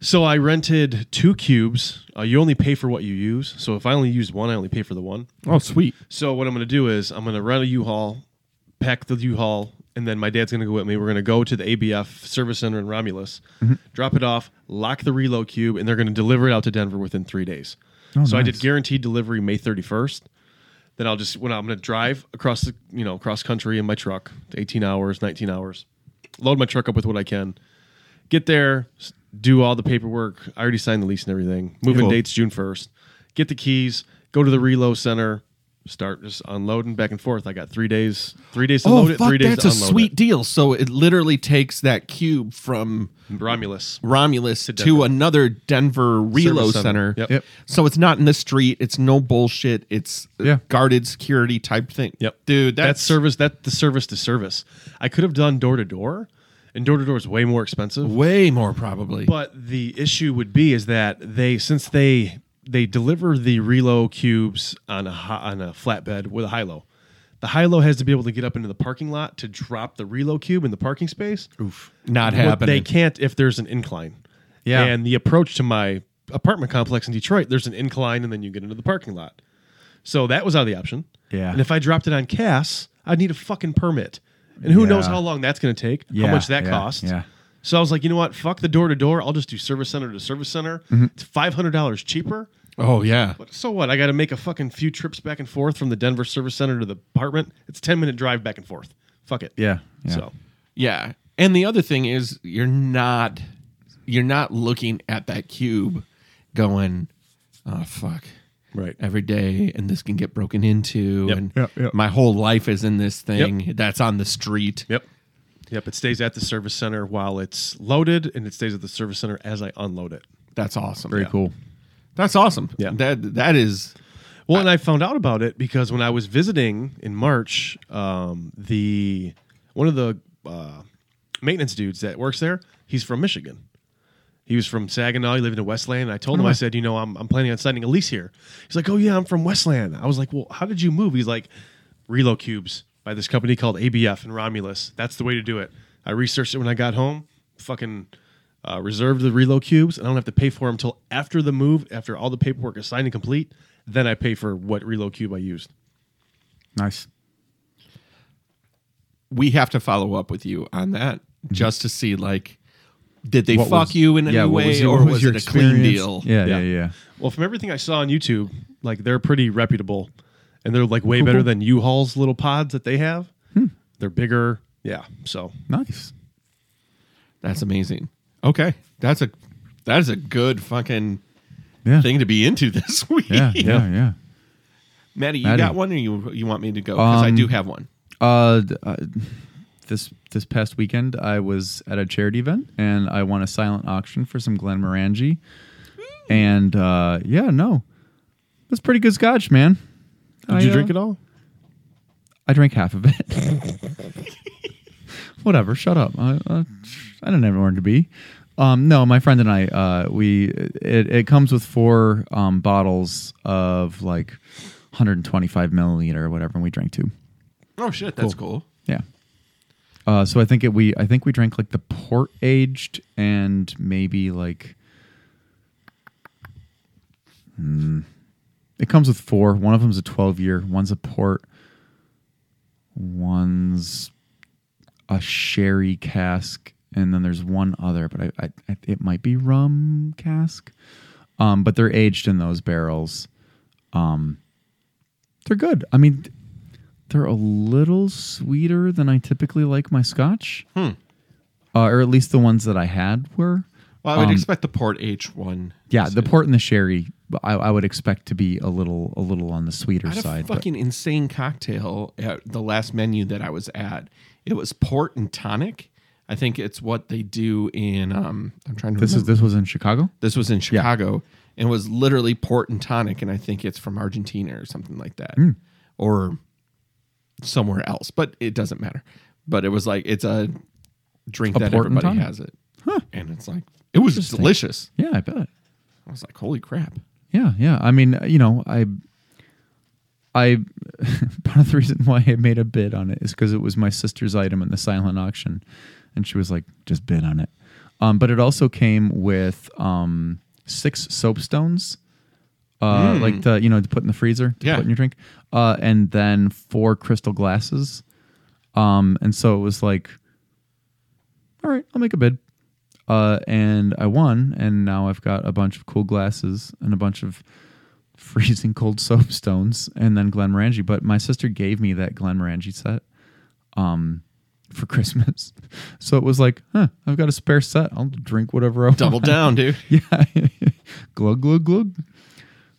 So I rented two cubes. Uh, you only pay for what you use. So if I only use one, I only pay for the one. Oh, sweet. So what I'm going to do is I'm going to rent a U-Haul, pack the U-Haul, and then my dad's going to go with me. We're going to go to the ABF service center in Romulus, drop it off, lock the reload cube, and they're going to deliver it out to Denver within three days. so I did guaranteed delivery May 31st. Then I'll just when I'm going to drive across the you know cross country in my truck, 18 hours, 19 hours, load my truck up with what I can, get there, do all the paperwork. I already signed the lease and everything. Moving Cool. dates June 1st. Get the keys, go to the reload center, start just unloading back and forth. I got three days, three days to Oh, load it, three days that's to a unload sweet deal. So it literally takes that cube from. Romulus. Romulus to, Denver. another Denver reload center. center. Yep. Yep. So it's not in the street. It's no bullshit. It's a Yeah. guarded security type thing. Yep, dude. That's, that's service. That the service to service. I could have done door to door, and door to door is way more expensive. way more probably. But the issue would be is that they since they they deliver the relo cubes on a on a flatbed with a high low. The high low has to be able to get up into the parking lot to drop the relo cube in the parking space. Oof, not What happening. They can't if there's an incline. Yeah. And the approach to my apartment complex in Detroit, there's an incline and then you get into the parking lot. So that was out of the option. Yeah. And if I dropped it on Cass, I'd need a fucking permit. And who knows Yeah. how long that's going to take, Yeah, how much that yeah, costs. yeah. So I was like, you know what? Fuck the door to door. I'll just do service center to service center. Mm-hmm. It's $500 cheaper. oh yeah. But so what? I got to make a fucking few trips back and forth from the Denver service center to the apartment. It's a 10 minute drive back and forth. Fuck it. Yeah. yeah. So Yeah. And the other thing is you're not you're not looking at that cube going, oh fuck. Right. Every day and this can get broken into Yep. and Yep, yep. my whole life is in this thing that's on the street. Yep. Yep. It stays at the service center while it's loaded, and it stays at the service center as I unload it. That's awesome. Very cool. That's awesome. Yeah. That that is Well, and I found out about it because when I was visiting in March, um, the one of the uh, maintenance dudes that works there, he's from Michigan. He was from Saginaw. He lived in Westland. And I told him, I said, you know, I'm, I'm planning on signing a lease here. He's like, oh yeah, I'm from Westland. I was like, well, how did you move? He's like, Relo Cubes by this company called ABF in Romulus. That's the way to do it. I researched it when I got home. Fucking uh, reserved the Relo Cubes. and I don't have to pay for them until after the move, after all the paperwork is signed and complete. Then I pay for what Relo Cube I used. Nice. we have to follow up with you on that just to see like did they. What fuck was- you in any yeah, what way was your- or what was was, your it a clean experience? deal? Yeah, Yeah. yeah, yeah. Well, from everything I saw on YouTube, like they're pretty reputable, and they're like way better than U-Haul's little pods that they have. They're bigger. Yeah. So Nice. That's amazing. Okay. That's a that is a good fucking Yeah. thing to be into <laughs> this week. Yeah, yeah, yeah. Maddie, you Maddie. got one or you you want me to go? Because I Um, do have one. Uh, d- uh, this this past weekend, I was at a charity event and I won a silent auction for some Glenmorangie, and uh, yeah, no, that's pretty good scotch, man. did I, you uh, drink it all? I drank half of it. <laughs> Whatever. Shut up. I, uh, I didn't have anywhere to be. Um, no, my friend and I, uh, we it, it comes with four um, bottles of like 125 milliliter or whatever, and we drank two. Oh shit, that's cool. Yeah. Uh, so I think it, we I think we drank like the port aged and maybe like. Hmm. it comes with four. One of them's a 12 year. One's a port. One's a sherry cask, and then there's one other, but I, I, I it might be rum cask. Um, but they're aged in those barrels. Um, they're good. I mean, they're a little sweeter than I typically like my Scotch, Hmm. uh, or at least the ones that I had were. Well, I would Um, expect the port H one. Yeah, the port and the sherry, I, I would expect to be a little a little on the sweeter I had a side. but- fucking insane cocktail at the last menu that I was at. It was port and tonic. I think it's what they do in. Um, I'm trying to. this is this was in Chicago. This was in Chicago and was literally port and tonic, and I think it's from Argentina or something like that, Hmm. or somewhere else. But it doesn't matter. But it was like it's a drink A that port and everybody tonic? has it, Huh. and it's like it was delicious. Yeah, I bet. I was like, holy crap! Yeah, yeah. I mean, you know, I, I, <laughs> part of the reason why I made a bid on it is because it was my sister's item in the silent auction, and she was like, "Just bid on it." Um, but it also came with um, six soapstones, uh, like the you know to put in the freezer to Yeah. put in your drink, uh, and then four crystal glasses. Um, and so it was like, all right, I'll make a bid. Uh, and I won, and now I've got a bunch of cool glasses and a bunch of <laughs> freezing cold soapstones, and then Glenmorangie. But my sister gave me that Glenmorangie set um, for <laughs> Christmas, so it was like, huh, I've got a spare set. I'll drink whatever I want. Double down, dude. <laughs> yeah, glug glug glug.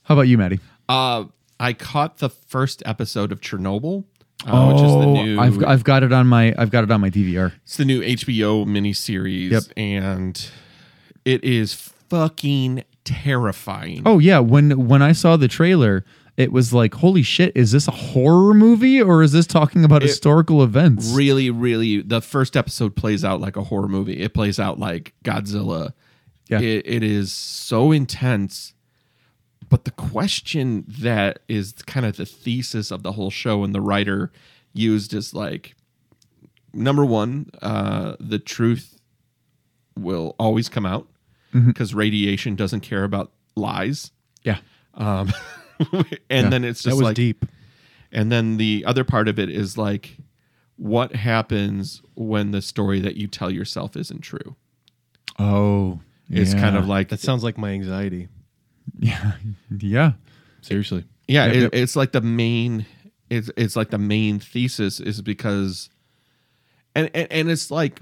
How about you, Maddie? Uh, I caught the first episode of Chernobyl, uh, which is the new. Oh, I've I've got it on my I've got it on my DVR. It's the new HBO miniseries, Yep. and it is fucking terrifying. Oh yeah, when when I saw the trailer, it was like, holy shit, is this a horror movie or is this talking about historical events? really, really, the first episode plays out like a horror movie. It plays out like Godzilla. Yeah. It, it is so intense. But the question that is kind of the thesis of the whole show and the writer used is like number one, uh, the truth will always come out Mm-hmm. because radiation doesn't care about lies. yeah. Um, <laughs> and then it's That just was like deep. and then the other part of it is like, what happens when the story that you tell yourself isn't true? Oh. It's yeah. kind of like, That sounds like my anxiety. Yeah. <laughs> Yeah. Seriously. yeah, Yep, it, yep. it's like the main, it's it's like the main thesis is because, and and, and it's like,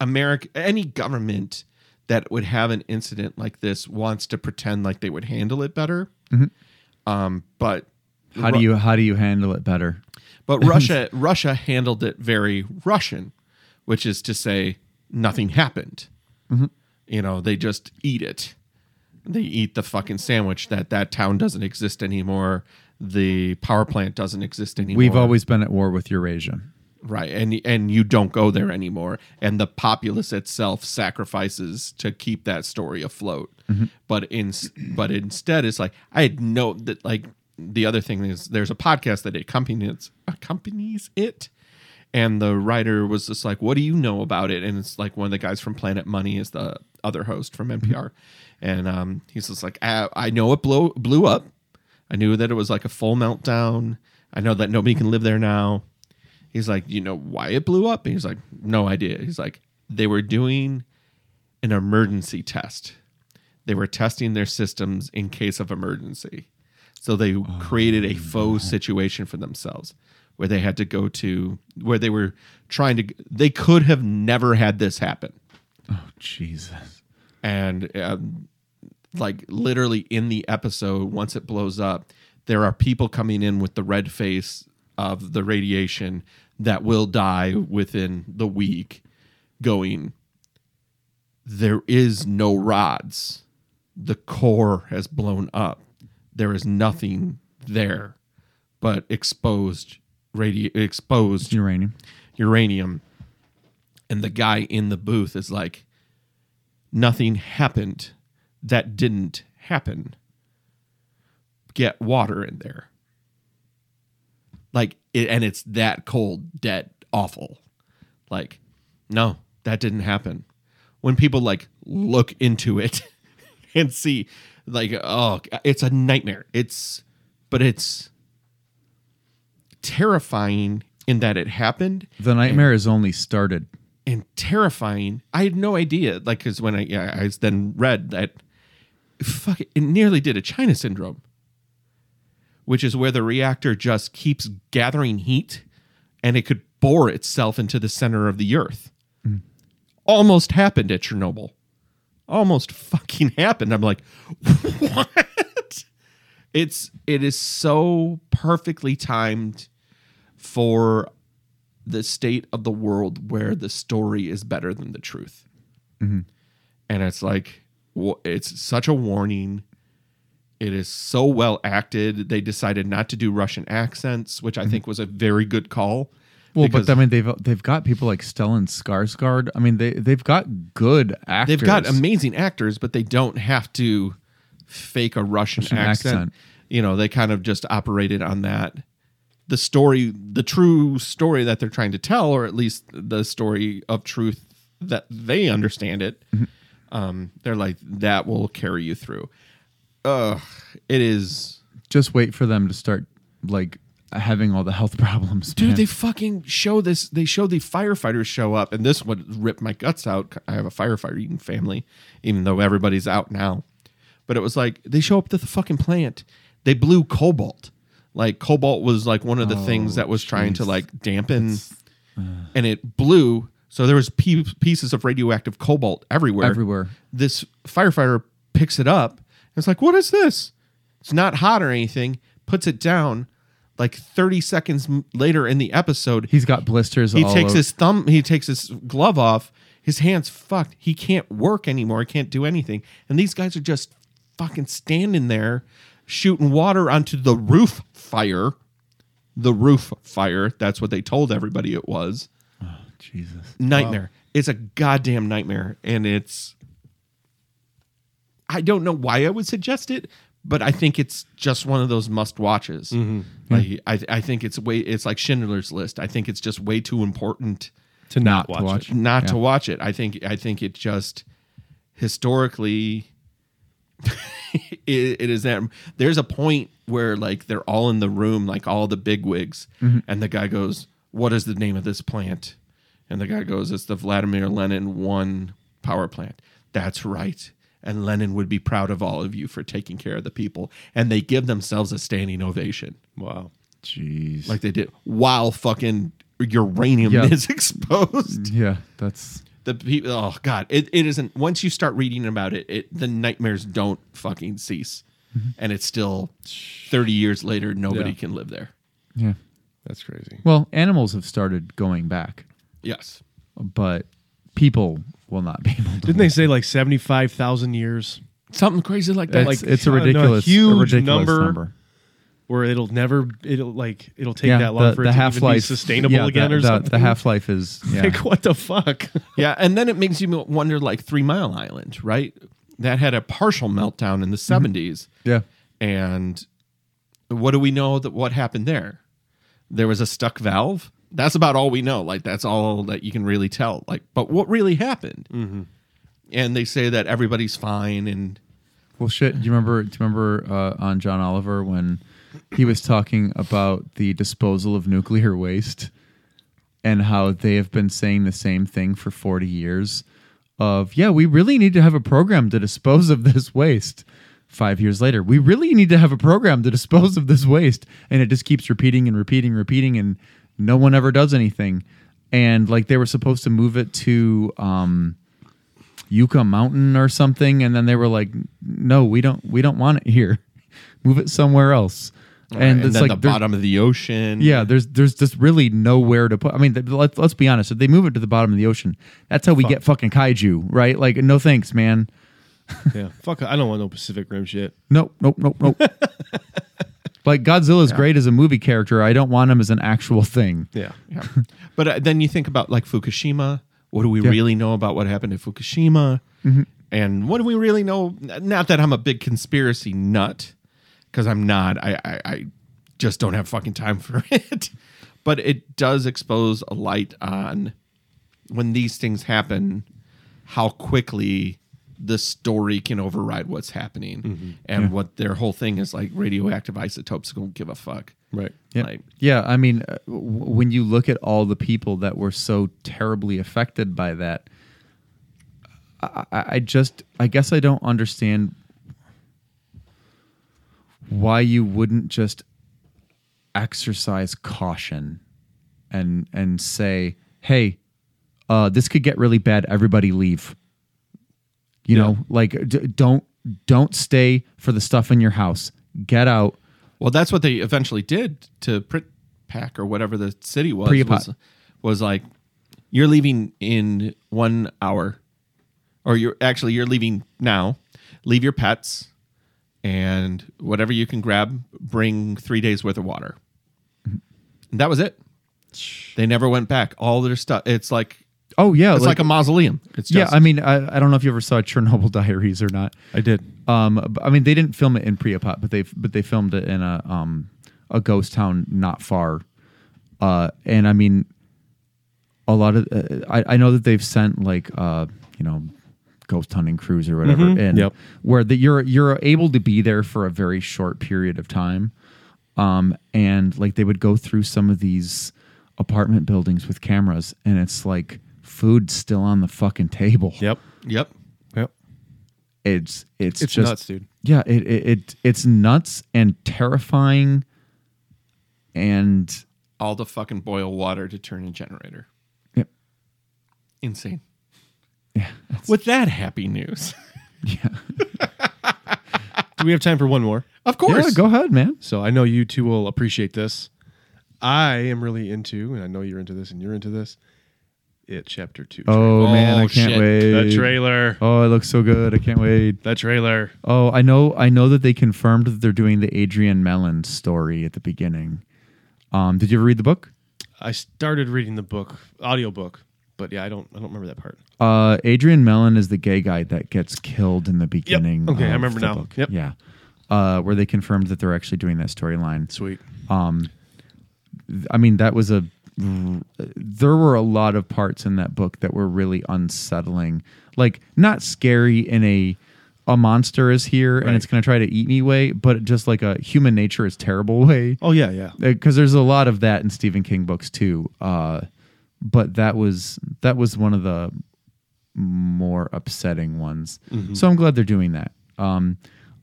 America, any government that would have an incident like this wants to pretend like they would handle it better, um, but How do you how do you handle it better? But <laughs> Russia Russia handled it very Russian, which is to say nothing happened. You know, they just eat it. They eat the fucking sandwich that that town doesn't exist anymore. The power plant doesn't exist anymore. We've always been at war with Eurasia. right, and and you don't go there anymore. And the populace itself sacrifices to keep that story afloat. Mm-hmm. But in but instead, it's like I had no that like the other thing is there's a podcast that accompanies accompanies it, and the writer was just like, "What do you know about it?" And it's like one of the guys from Planet Money is the other host from mm-hmm. NPR, and um, he's just like, I, "I know it blew blew up. I knew that it was like a full meltdown. I know that nobody can live there now." He's like, "You know why it blew up?" And he's like, "No idea." He's like, "They were doing an emergency test. They were testing their systems in case of emergency." So they created a faux situation for themselves where they had to go to where they were trying to they could have never had this happen. Oh Jesus. And um, like literally in the episode once it blows up, there are people coming in with the red face of the radiation that will die within the week going there is no rods. The core has blown up. There is nothing there but exposed radi- exposed Uranium. uranium. And the guy in the booth is like, nothing happened that didn't happen. Get water in there. Like, it, and it's that cold, dead, awful. Like, no, that didn't happen. When people like look into it <laughs> and see, like, oh, it's a nightmare. It's, but it's terrifying in that it happened The nightmare has only started. And terrifying. I had no idea, like, because when I yeah, I then read that, fuck, it, it nearly did a China syndrome, which is where the reactor just keeps gathering heat and it could bore itself into the center of the earth. Mm. Almost happened at Chernobyl. Almost fucking happened. I'm like, <laughs> what? It's it is so perfectly timed for the state of the world where the story is better than the truth. Mm-hmm. And it's like, it's such a warning. It is so well acted. They decided not to do Russian accents, which I mm-hmm. think was a very good call. Well, because but I mean, they've they've got people like Stellan Skarsgård. I mean, they they've got good actors. they've got amazing actors, but they don't have to fake a Russian, Russian accent. accent. You know, they kind of just operated on that. The story, the true story that they're trying to tell, or at least the story of truth that they understand it, Mm-hmm. um, they're like, that will carry you through. Ugh, it is. Just wait for them to start like having all the health <laughs> problems. Dude, man. they fucking show this. They show the firefighters show up, and this would rip my guts out. I have a firefighting family, even though everybody's out now. But it was like they show up to the fucking plant. They blew cobalt. Like cobalt was like one of the things that oh, was trying to like dampen, uh, and it blew. So there was pe- pieces of radioactive cobalt everywhere. Everywhere. This firefighter picks it up. It's like, what is this? It's not hot or anything. Puts it down. Like 30 seconds later in the episode, He's got blisters. he takes over. his thumb, he takes his glove off. His hand's fucked. He can't work anymore. He can't do anything. And these guys are just fucking standing there shooting water onto the roof fire. The roof fire. That's what they told everybody it was. Oh, Jesus. Nightmare. It's a goddamn nightmare. And it's. I don't know why I would suggest it, but I think it's just one of those must watches. Mm-hmm. Like I, I think it's way it's like Schindler's List. I think it's just way too important to not, to watch, watch. it. not to watch it. I think I think it just historically <laughs> it, it is that there's a point where like they're all in the room, like all the big wigs, mm-hmm. and the guy goes, "What is the name of this plant?" And the guy goes, "It's the Vladimir Lenin one power plant." That's right. And Lenin would be proud of all of you for taking care of the people. And they give themselves a standing ovation, Wow. Jeez. like they did, while fucking uranium Yeah. is <laughs> exposed yeah, that's the people oh god it, it isn't once you start reading about it, it the nightmares don't fucking cease and it's still 30 years later nobody Yeah. can live there yeah. That's crazy. Well, animals have started going back, yes but people will not be able to. Didn't they say like seventy five thousand years something crazy like that It's, like, it's a uh, no, ridiculous, a huge ridiculous number. number. Where it'll never it'll like it'll take that long the, for the it to half even be life sustainable again the, or the, something. The half life is <laughs> yeah. Like what the fuck? yeah and then it makes you wonder like three mile island right that had a partial meltdown in the 70s yeah. and what do we know that what happened there there was a stuck valve that's about all we know like that's all that you can really tell like but what really happened and they say that everybody's fine and Well, shit. Do you remember? Do you remember uh, on John Oliver when he was talking about the disposal of nuclear waste and how they have been saying the same thing for forty years? Of yeah, we really need to have a program to dispose of this waste. Five years later, we really need to have a program to dispose of this waste, and it just keeps repeating and repeating, repeating, and no one ever does anything. And like they were supposed to move it to. Um, Yucca Mountain or something, and then they were like, "No, we don't, we don't want it here. <laughs> Move it somewhere else." And, And, it's then like the bottom of the ocean Yeah, there's there's just really nowhere to put. I mean, let's let's be honest. If they move it to the bottom of the ocean, that's how we get fucking kaiju, right? Like, no thanks, man. <laughs> yeah. Fuck I don't want no Pacific Rim shit. Nope, nope, nope, nope. <laughs> like Godzilla's great as a movie character. I don't want him as an actual thing. Yeah. Yeah. <laughs> but uh, then you think about like Fukushima. What do we Yeah. Mm-hmm. really know about what happened at Fukushima? And what do we really know? Not that I'm a big conspiracy nut, because I'm not. I, I, I just don't have fucking time for <laughs> it. But it does expose a light on when these things happen, how quickly the story can override what's happening, Mm-hmm. and what their whole thing is like radioactive isotopes don't give a fuck. Right. Yeah, Like- yeah. I mean, uh, w- when you look at all the people that were so terribly affected by that, I, I I just, I guess, I don't understand why you wouldn't just exercise caution and and say, "Hey, uh, this could get really bad. Everybody leave." You know, like d- don't don't stay for the stuff in your house. Get out. Well, that's what they eventually did to Print Pack or whatever the city was. Was, was like, you're leaving in one hour, or you're actually you're leaving now. Leave your pets and whatever you can grab. Bring three days worth of water. And that was it. They never went back. All their stuff. It's like Oh yeah, it's like, a mausoleum. It's yeah. I mean, I, I don't know if you ever saw Chernobyl <laughs> Diaries or not. I did. Um, I mean, they didn't film it in Pripyat, but they but they filmed it in a um a ghost town not far. Uh, and I mean, a lot of uh, I I know that they've sent like uh you know ghost hunting crews or whatever, and Yep. where that you're you're able to be there for a very short period of time. Um, and like they would go through some of these apartment buildings with cameras, and it's like food's still on the fucking table. Yep. yep. Yep. It's it's, It's just nuts, dude. yeah, it, it it it's nuts and terrifying, and All the fucking boil water to turn a generator. Yep. Insane. Yeah, With that happy news, <laughs> yeah. <laughs> Do we have time for one more? of course. Yeah, go ahead, man. So I know you two will appreciate this. I am really into, and I know you're into this, and you're into this. It chapter two. Oh, Oh, man, I can't shit. wait. the trailer. Oh, it looks so good. I can't wait. The trailer. Oh, I know. I know that they confirmed that they're doing the Adrian Mellon story at the beginning. Um, did you ever read the book? I started reading the book, audiobook, but yeah, I don't, I don't remember that part. Uh, Adrian Mellon is the gay guy that gets killed in the beginning. Okay, I of remember the now. book. Yep. Yeah. Uh, where they confirmed that they're actually doing that storyline. Sweet. I mean, that was a. There were a lot of parts in that book that were really unsettling. Like, not scary in a a monster is here and it's going to try to eat me way, but just like a human nature is terrible way. Oh yeah, yeah. Because there's a lot of that in Stephen King books too. Uh, but that was that was one of the more upsetting ones. Mm-hmm. So I'm glad they're doing that. Um,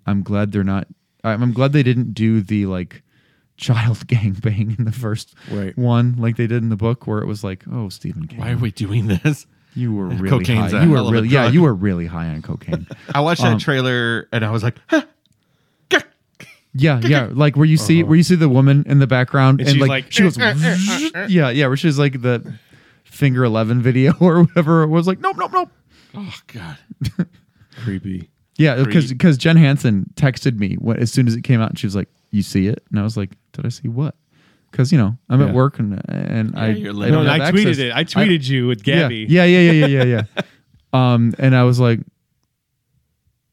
I'm glad they're not. I'm glad they didn't do the like <laughs> child gangbang in the first Right. one like they did in the book, where it was like, oh, Stephen King, Why are we doing this? you were <laughs> really Cocaine's high. You were hell of a really yeah, you were really high on cocaine. <laughs> I watched that um, trailer and I was like, huh. Yeah, yeah, like where you see uh-huh. where you see the woman in the background And and, she's like, like, she eh, goes, eh, eh, yeah, yeah, where she's like the finger eleven video <laughs> or whatever. It was like, nope, nope, nope. oh god. <laughs> Creepy. Yeah, because because Jen Hansen texted me when, as soon as it came out, and she was like, "You see it?" And I was like, "Did I see what?" Because you know I'm Yeah. at work and and I, you're I. No, don't I tweeted access. it. I tweeted you with Yeah, Gabby. Yeah, yeah, yeah, yeah, yeah, yeah. <laughs> um, and I was like,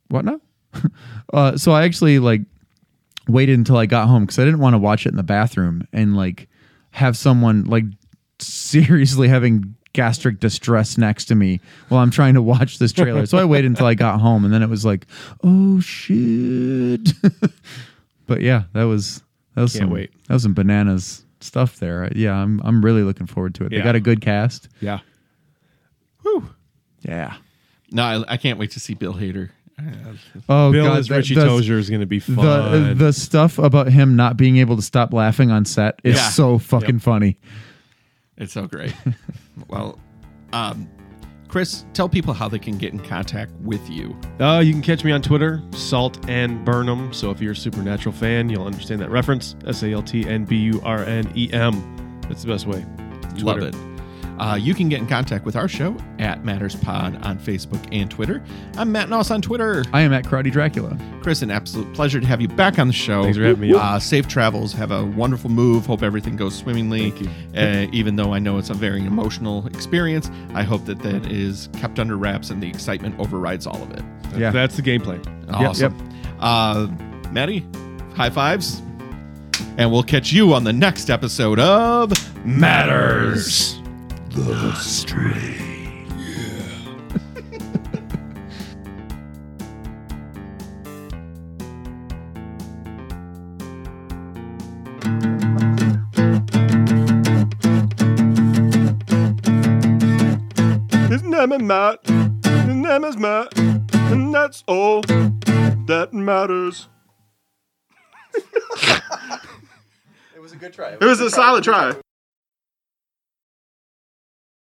"What now?" uh, so I actually like waited until I got home because I didn't want to watch it in the bathroom and like have someone like seriously having gastric distress next to me while I'm trying to watch this trailer. so I waited until I got home and then it was like, "Oh shit." <laughs> but yeah, that was that was Can't some wait. that was some bananas stuff there. Yeah, I'm I'm really looking forward to it. They got a good cast. Yeah. Yeah. No, I, I can't wait to see Bill Hader. Uh, oh Bill god, as that- Richie the- Tozier is going to be fun. The the stuff about him not being able to stop laughing on set is Yeah. so fucking funny. It's so great. <laughs> well, um, Chris, tell people how they can get in contact with you. Uh, you can catch me on Twitter, Salt and Burn 'em. So if you're a Supernatural fan, you'll understand that reference. S A L T N B U R N E M. That's the best way. Love it. Uh, you can get in contact with our show at Matters Pod on Facebook and Twitter. I'm Matt Noss on Twitter. I am at Karate Dracula. Chris, an absolute pleasure to have you back on the show. Thanks for having me. Uh, safe travels. Have a wonderful move. Hope everything goes swimmingly. Thank you. Uh, even though I know it's a very emotional experience, I hope that that is kept under wraps and the excitement overrides all of it. Yeah. That's the game plan. Awesome. Uh, Maddie, high fives. And we'll catch you on the next episode of Matters. His name is Matt. His name is Matt. And that's all that matters. It was a good try. It was a solid try.